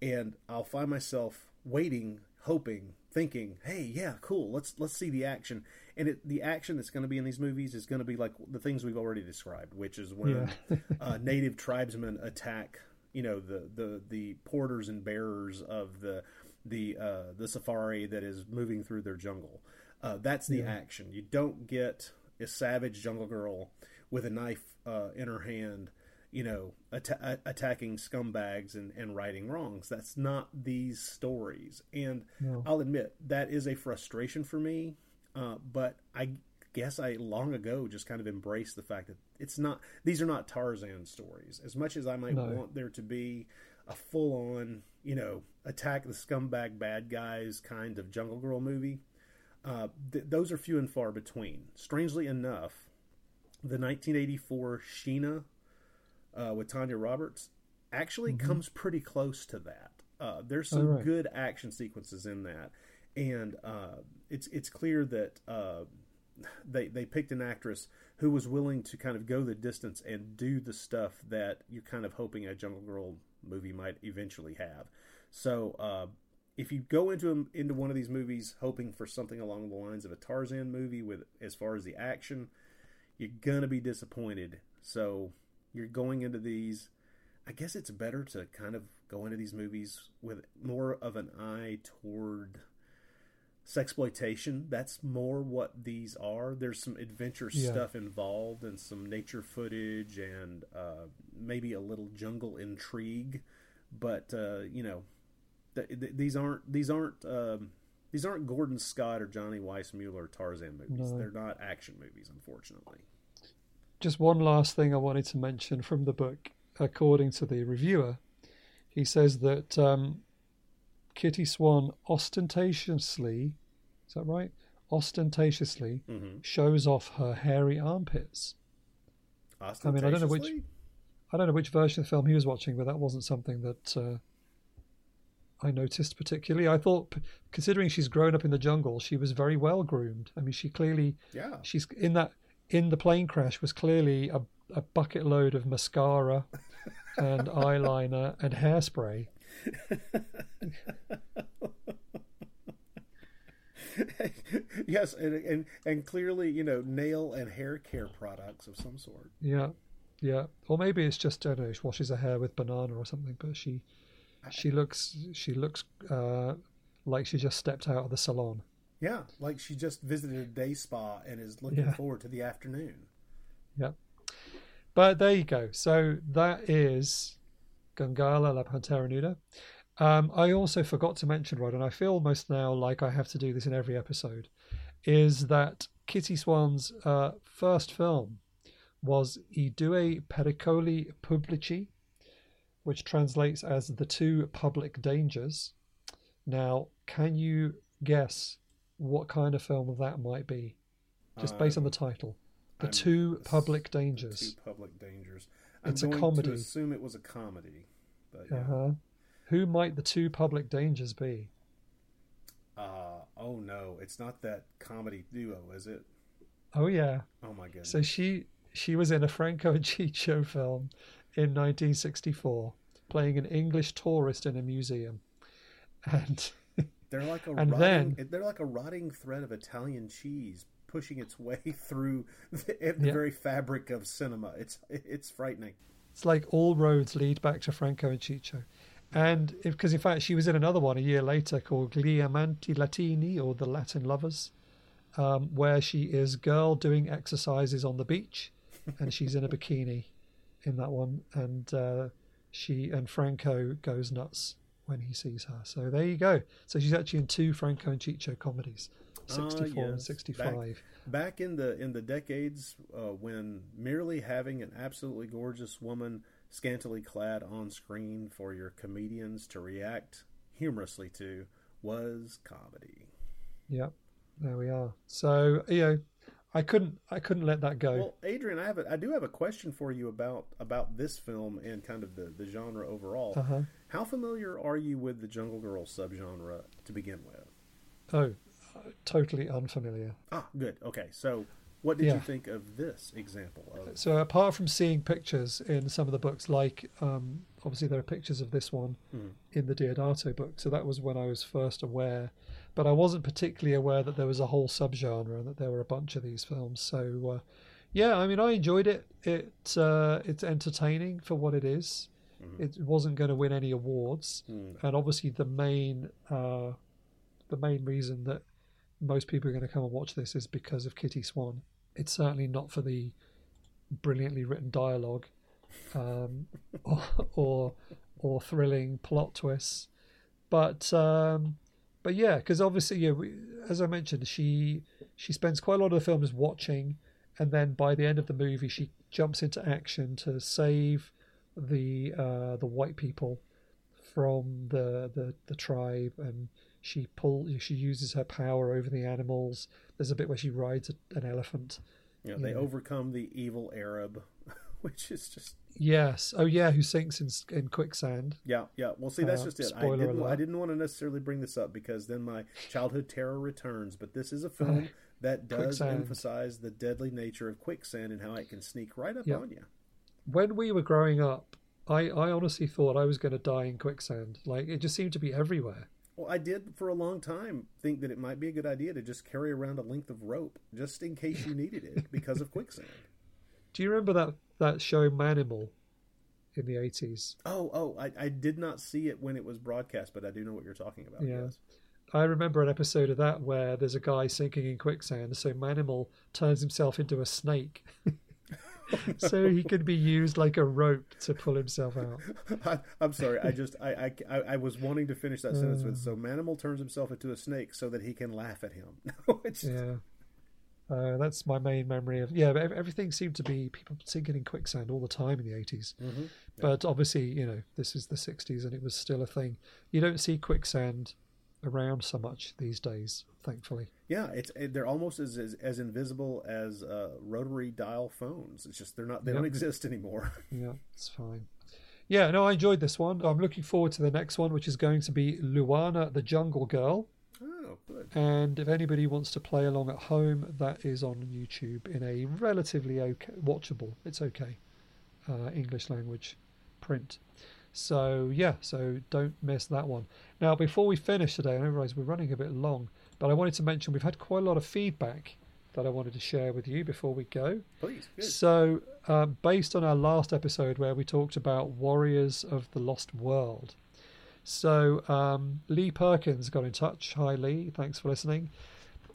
and I'll find myself waiting, hoping, thinking, "Hey, yeah, cool. Let's let's see the action." And it, the action that's going to be in these movies is going to be like the things we've already described, which is when Yeah. (laughs) uh, native tribesmen attack, you know, the the the porters and bearers of the the uh, the safari that is moving through their jungle. Uh, that's the action. You don't get a savage jungle girl with a knife uh, in her hand, you know, atta- a- attacking scumbags and, and righting wrongs. That's not these stories. And I'll admit that is a frustration for me. Uh, but I guess I long ago just kind of embraced the fact that it's not. These are not Tarzan stories. As much as I might No. want there to be a full on, you know, attack the scumbag bad guys kind of Jungle Girl movie. Uh, th- those are few and far between. Strangely enough, the 1984 Sheena uh, with Tanya Roberts actually comes pretty close to that. Uh, there's some Oh, right. good action sequences in that, and uh, it's it's clear that uh, they they picked an actress who was willing to kind of go the distance and do the stuff that you're kind of hoping a Jungle Girl movie might eventually have. So uh, if you go into into one of these movies hoping for something along the lines of a Tarzan movie with as far as the action, you're gonna be disappointed. So you're going into these. I guess it's better to kind of go into these movies with more of an eye toward sexploitation. That's more what these are. There's some adventure Yeah. stuff involved and some nature footage and uh, maybe a little jungle intrigue. But uh, you know, th- th- these aren't these aren't um, these aren't Gordon Scott or Johnny Weissmuller Tarzan movies. No. They're not action movies, unfortunately. Just one last thing I wanted to mention from the book. According to the reviewer, he says that um, Kitty Swan ostentatiously, is that right? Ostentatiously Mm-hmm. shows off her hairy armpits. I mean, I don't know which- I don't know which version of the film he was watching, but that wasn't something that uh, I noticed particularly. I thought, considering she's grown up in the jungle, she was very well groomed. I mean, she clearly, Yeah. she's in that in the plane crash was clearly a, a bucket load of mascara and (laughs) eyeliner and hairspray. (laughs) yes, and, and and clearly, you know, nail and hair care products of some sort. Yeah, yeah. Or maybe it's just I don't know. She washes her hair with banana or something, but she she looks she looks uh, like she just stepped out of the salon. Yeah, like she just visited a day spa and is looking Yeah. forward to the afternoon. Yeah. But there you go. So that is Gungala La Pantera Nuda. Um, I also forgot to mention, Rod, and I feel almost now like I have to do this in every episode, is that Kitty Swan's uh, first film was I Due Pericoli Pubblici, which translates as The Two Public Dangers. Now, can you guess what kind of film that might be? Just based on the title. The I'm- Two Public Dangers. Two public dangers. It's a I'm going comedy. To assume it was a comedy, but yeah. Uh-huh. Who might the two public dangers be? Uh, oh no, it's not that comedy duo, is it? Oh yeah. Oh my goodness. So she she was in a Franco (laughs) and Ciccio film in 1964, playing an English tourist in a museum, and they're like a and rotting, then- they're like a rotting thread of Italian cheese pushing its way (laughs) through the, the Yeah. very fabric of cinema. It's it's frightening. it's like all roads lead back to Franco and Ciccio. And because in fact she was in another one a year later called Gli Amanti Latini or the Latin Lovers, um, where she is girl doing exercises on the beach, and she's in a bikini in that one, and uh, she and Franco goes nuts when he sees her. So there you go. So she's actually in two Franco and Ciccio comedies, Ah, sixty-four and yes. sixty-five. Back, back in the in the decades uh, when merely having an absolutely gorgeous woman scantily clad on screen for your comedians to react humorously to was comedy. Yep, there we are. So you know, I couldn't I couldn't let that go. Well, Adrian, I have a, I do have a question for you about about this film and kind of the, the genre overall. Uh-huh. How familiar are you with the Jungle Girl subgenre to begin with? Oh, uh, totally unfamiliar. Ah, good. Okay, so what did Yeah. you think of this example of? So apart from seeing pictures in some of the books, like um, obviously there are pictures of this one in the Deodato book, so that was when I was first aware. But I wasn't particularly aware that there was a whole subgenre and that there were a bunch of these films. So uh, yeah, I mean, I enjoyed it. It uh, it's entertaining for what it is. It wasn't going to win any awards, and obviously the main uh, the main reason that most people are going to come and watch this is because of Kitty Swan. It's certainly not for the brilliantly written dialogue um, (laughs) or, or or thrilling plot twists, but um, but yeah, because obviously, yeah, we, as I mentioned, she she spends quite a lot of the film just watching, and then by the end of the movie, she jumps into action to save the uh, the white people from the, the the tribe, and she pull she uses her power over the animals. There's a bit where she rides a, an elephant. Know, they Yeah. overcome the evil Arab, (laughs) which is just Yes. Oh yeah, who sinks in in quicksand. yeah, yeah. Well, see, that's Uh, just it. I didn't, I didn't want to necessarily bring this up because then my childhood terror returns. But this is a film that does Quicksand. emphasize the deadly nature of quicksand and how it can sneak right up Yeah. on you. When we were growing up, I, I honestly thought I was going to die in quicksand. Like it just seemed to be everywhere. Well, I did for a long time think that it might be a good idea to just carry around a length of rope just in case you needed it because of quicksand. Do you remember that that show Manimal in the eighties? Oh, oh, I, I did not see it when it was broadcast, but I do know what you're talking about. Yeah. Yes. I remember an episode of that where there's a guy sinking in quicksand, so Manimal turns himself into a snake. (laughs) so he can be used like a rope to pull himself out. (laughs) I, I'm sorry. I just I, I I was wanting to finish that sentence with Uh. so Manimal turns himself into a snake so that he can laugh at him. (laughs) No, Yeah. Uh, that's my main memory of yeah. But everything seemed to be people sinking in quicksand all the time in the 80s Mhm. But obviously, you know, this is the '60s and it was still a thing. You don't see quicksand around so much these days, thankfully. yeah. It's it, they're almost as, as as invisible as uh, rotary dial phones. It's just they're not they don't exist anymore. (laughs) Yeah, it's fine. Yeah, no, I enjoyed this one. I'm looking forward to the next one, which is going to be Luana the Jungle Girl. Oh, good. And if anybody wants to play along at home, that is on YouTube in a relatively okay, watchable. It's okay, uh, English language print. So yeah, so don't miss that one. Now, before we finish today, I realise we're running a bit long, but I wanted to mention we've had quite a lot of feedback that I wanted to share with you before we go. Please, good. So, uh, based on our last episode where we talked about Warriors of the Lost World, so um, Lee Perkins got in touch. Hi, Lee. Thanks for listening.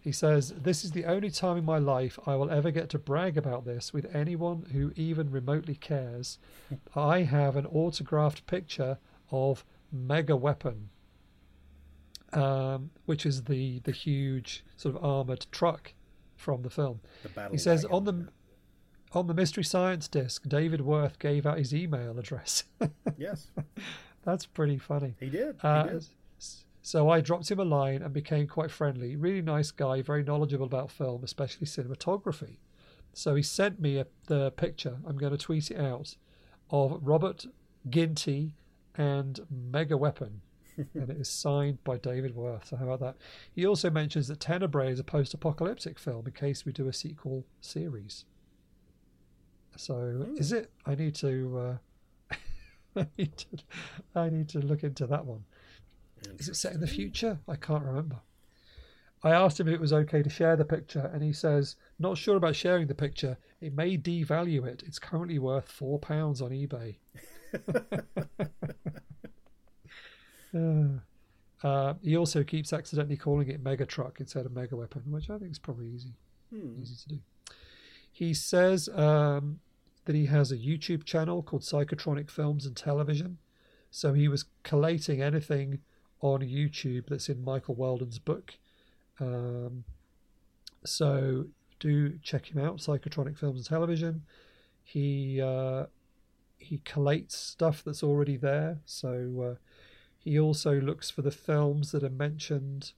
He says, This is the only time in my life I will ever get to brag about this with anyone who even remotely cares. (laughs) I have an autographed picture of Mega Weapon, um, which is the, the huge sort of armored truck from the film. The battle. He says on the on the Mystery Science disc, David Worth gave out his email address. (laughs) yes, That's pretty funny. he did. He Uh, did. so I dropped him a line and became quite friendly. Really nice guy, very knowledgeable about film, especially cinematography. So he sent me a, the picture. I'm going to tweet it out of Robert Ginty and Mega Weapon. (laughs) and it is signed by David Worth. So how about that? He also mentions that Tenebrae is a post-apocalyptic film in case we do a sequel series. So is it? I need to. Uh, (laughs) I need to. I need to look into that one. Is it set in the future? I can't remember. I asked him if it was okay to share the picture, and he says, "Not sure about sharing the picture. It may devalue it. It's currently worth four pounds on eBay." (laughs) Uh, uh, he also keeps accidentally calling it Mega Truck instead of Mega Weapon, which I think is probably easy, easy to do. He says um, that he has a YouTube channel called Psychotronic Films and Television. So he was collating anything on YouTube that's in Michael Weldon's book. Um, so do check him out, Psychotronic Films and Television. He uh, he collates stuff that's already there. So uh, he also looks for the films that are mentioned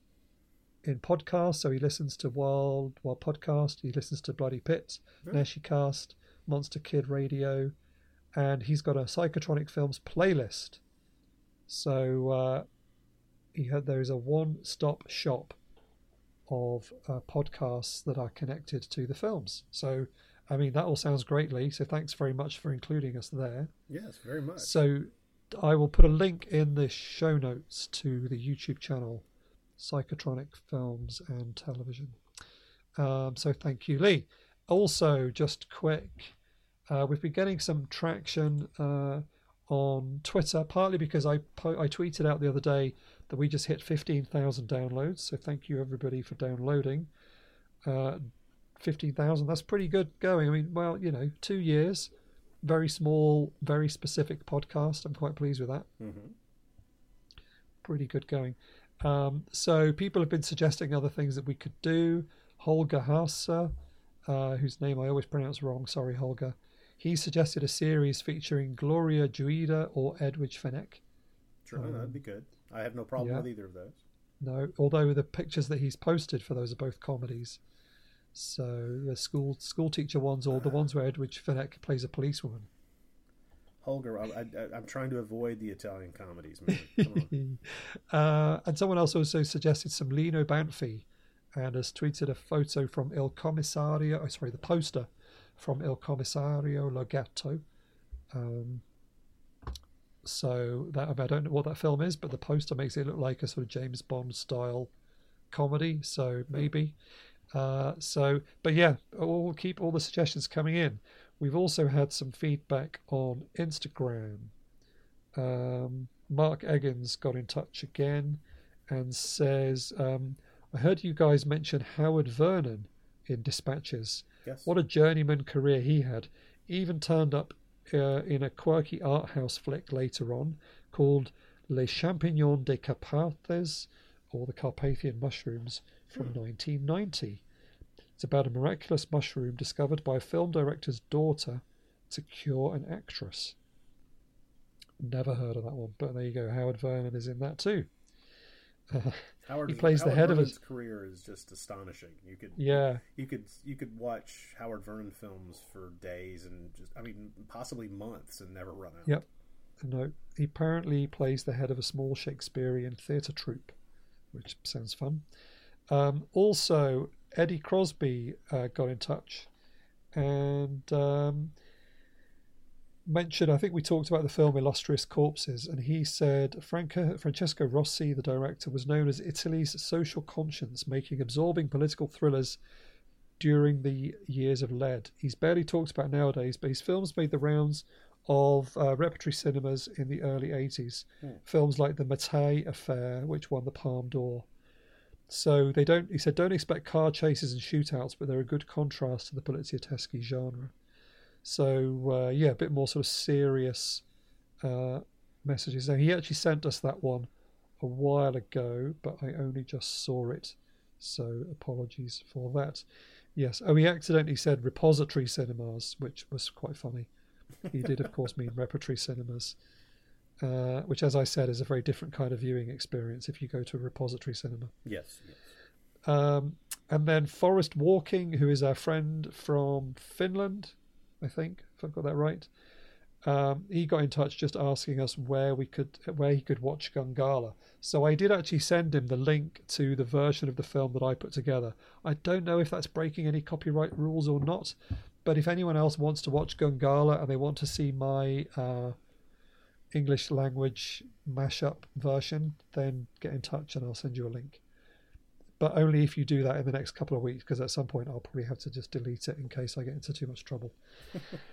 in podcasts. So he listens to Wild Wild Podcast. He listens to Bloody Pit, Naschy Cast, Monster Kid Radio, and he's got a Psychotronic Films playlist. So uh, he there is a one-stop shop of uh, podcasts that are connected to the films. So I mean that all sounds great, Lee. So thanks very much for including us there. Yes, very much. So I will put a link in the show notes to the YouTube channel, Psychotronic Films and Television. Um, so thank you, Lee. Also, just quick, uh, we've been getting some traction uh, on Twitter, partly because I po- I tweeted out the other day that we just hit 15,000 downloads. So thank you everybody for downloading. Uh, 15,000, that's pretty good going. I mean, well, you know, two years very small, very specific podcast. I'm quite pleased with that. Mhm. Pretty good going. Um, so people have been suggesting other things that we could do. Holger Hauser, uh, whose name I always pronounce wrong, sorry Holger, he suggested a series featuring Gloria Guida or Edwidge Fenech. Sure, that'd be good. I have no problem Um, yeah. with either of those. No, although the pictures that he's posted for those are both comedies. So the school school teacher ones or the ones where Edwidge Fenech plays a policewoman. Holger, I, I, I'm trying to avoid the Italian comedies, man. (laughs) Uh, and someone else also suggested some Lino Banfi and has tweeted a photo from Il Commissario. Oh, sorry, the poster from Il Commissario Lo Gatto. Um, so that I, mean, I don't know what that film is, but the poster makes it look like a sort of James Bond style comedy. So maybe. Uh, so, but yeah, we'll keep all the suggestions coming in. We've also had some feedback on Instagram. Um, Mark Eggins got in touch again and says, um, I heard you guys mention Howard Vernon in Dispatches. Yes. What a journeyman career he had. Even turned up uh, in a quirky art house flick later on called Les Champignons des Carpathes, or the Carpathian Mushrooms, from 1990. It's about a miraculous mushroom discovered by a film director's daughter to cure an actress. Never heard of that one, but there you go. Howard Vernon is in that too. (laughs) Howard, he plays the Howard head of Vernon's a- career is just astonishing. You could Yeah, you could you could watch Howard Vernon films for days and just I mean possibly months and never run out. Yep. No, he apparently plays the head of a small Shakespearean theatre troupe, which sounds fun. Um, also, Eddie Crosby uh, got in touch and um, mentioned, I think we talked about the film Illustrious Corpses, and he said Franca, Francesco Rosi, the director, was known as Italy's social conscience, making absorbing political thrillers during the years of lead. He's barely talked about nowadays, but his films made the rounds of uh, repertory cinemas in the early 80s. Films like The Mattei Affair, which won the Palme d'Or. So they don't, he said, don't expect car chases and shootouts, but they're a good contrast to the poliziotteschi genre. So uh, yeah, a bit more sort of serious uh, messages. Now he actually sent us that one a while ago, but I only just saw it, so apologies for that. Yes. Oh, he accidentally said repository cinemas, which was quite funny. He did, of course, mean repertory cinemas, uh, which, as I said, is a very different kind of viewing experience if you go to a repository cinema. Yes. yes. Um, and then Forest Walking, who is our friend from Finland, I think, if I've got that right. Um, he got in touch just asking us where we could, where he could watch Gungala. So I did actually send him the link to the version of the film that I put together. I don't know if that's breaking any copyright rules or not, but if anyone else wants to watch Gungala and they want to see my uh, English language mashup version, then get in touch and I'll send you a link but only if you do that in the next couple of weeks because at some point I'll probably have to just delete it in case I get into too much trouble.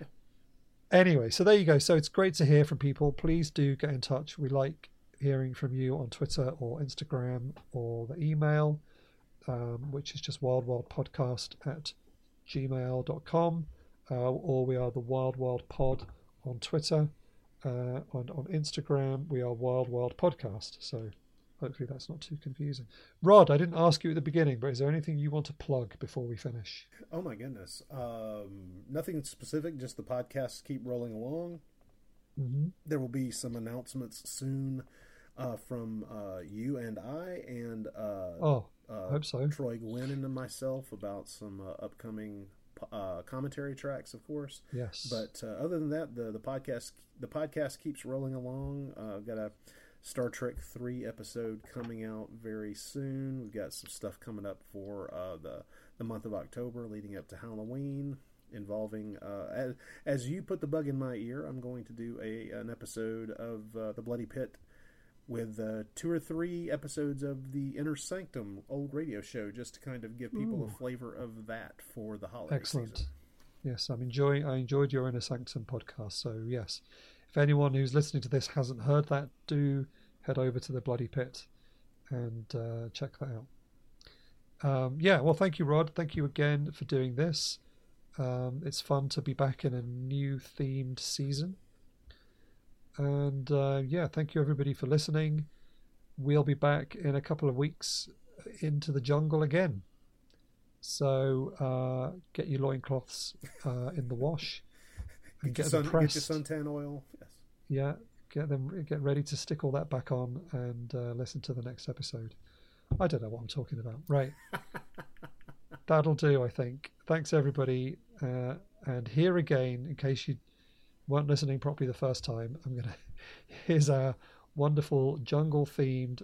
(laughs) anyway, so there you go. So it's great to hear from people. Please do get in touch. We like hearing from you on Twitter or Instagram or the email, um, which is just wildwildpodcast at gmail.com. Uh, or we are the Wild Wild Pod on Twitter. Uh, and on Instagram, we are Wild Wild Podcast. So Hopefully that's not too confusing. Rod, I didn't ask you at the beginning, but is there anything you want to plug before we finish? Oh my goodness. Um, nothing specific. Just the podcasts keep rolling along. Mm-hmm. There will be some announcements soon uh, from uh, you and I and uh, Oh, uh, I hope so. Troy Guinn and myself about some uh, upcoming uh, commentary tracks, of course. Yes. But uh, other than that, the the podcast the podcast keeps rolling along. Uh, I've got a Star Trek three episode coming out very soon. We've got some stuff coming up for uh, the the month of October, leading up to Halloween, involving uh, as as you put the bug in my ear. I'm going to do a an episode of uh, the Bloody Pit with uh, two or three episodes of the Inner Sanctum old radio show, just to kind of give people a flavor of that for the holiday Excellent. season. Yes, I'm enjoying. I enjoyed your Inner Sanctum podcast. So yes, if anyone who's listening to this hasn't heard that, do head over to the Bloody Pit and uh, check that out. Um, yeah, well, thank you, Rod. Thank you again for doing this. Um, it's fun to be back in a new themed season. And uh, yeah, thank you everybody for listening. We'll be back in a couple of weeks into the jungle again. So uh, get your loincloths uh, in the wash Get, get, sun, get suntan oil. Yes. Yeah, get them get ready to stick all that back on and uh, listen to the next episode. I don't know what I'm talking about. Right. (laughs) That'll do, I think. Thanks everybody. Uh, and here again, in case you weren't listening properly the first time, I'm gonna (laughs) here's our wonderful jungle themed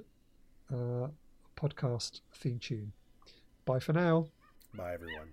uh, podcast theme tune. Bye for now. Bye, everyone.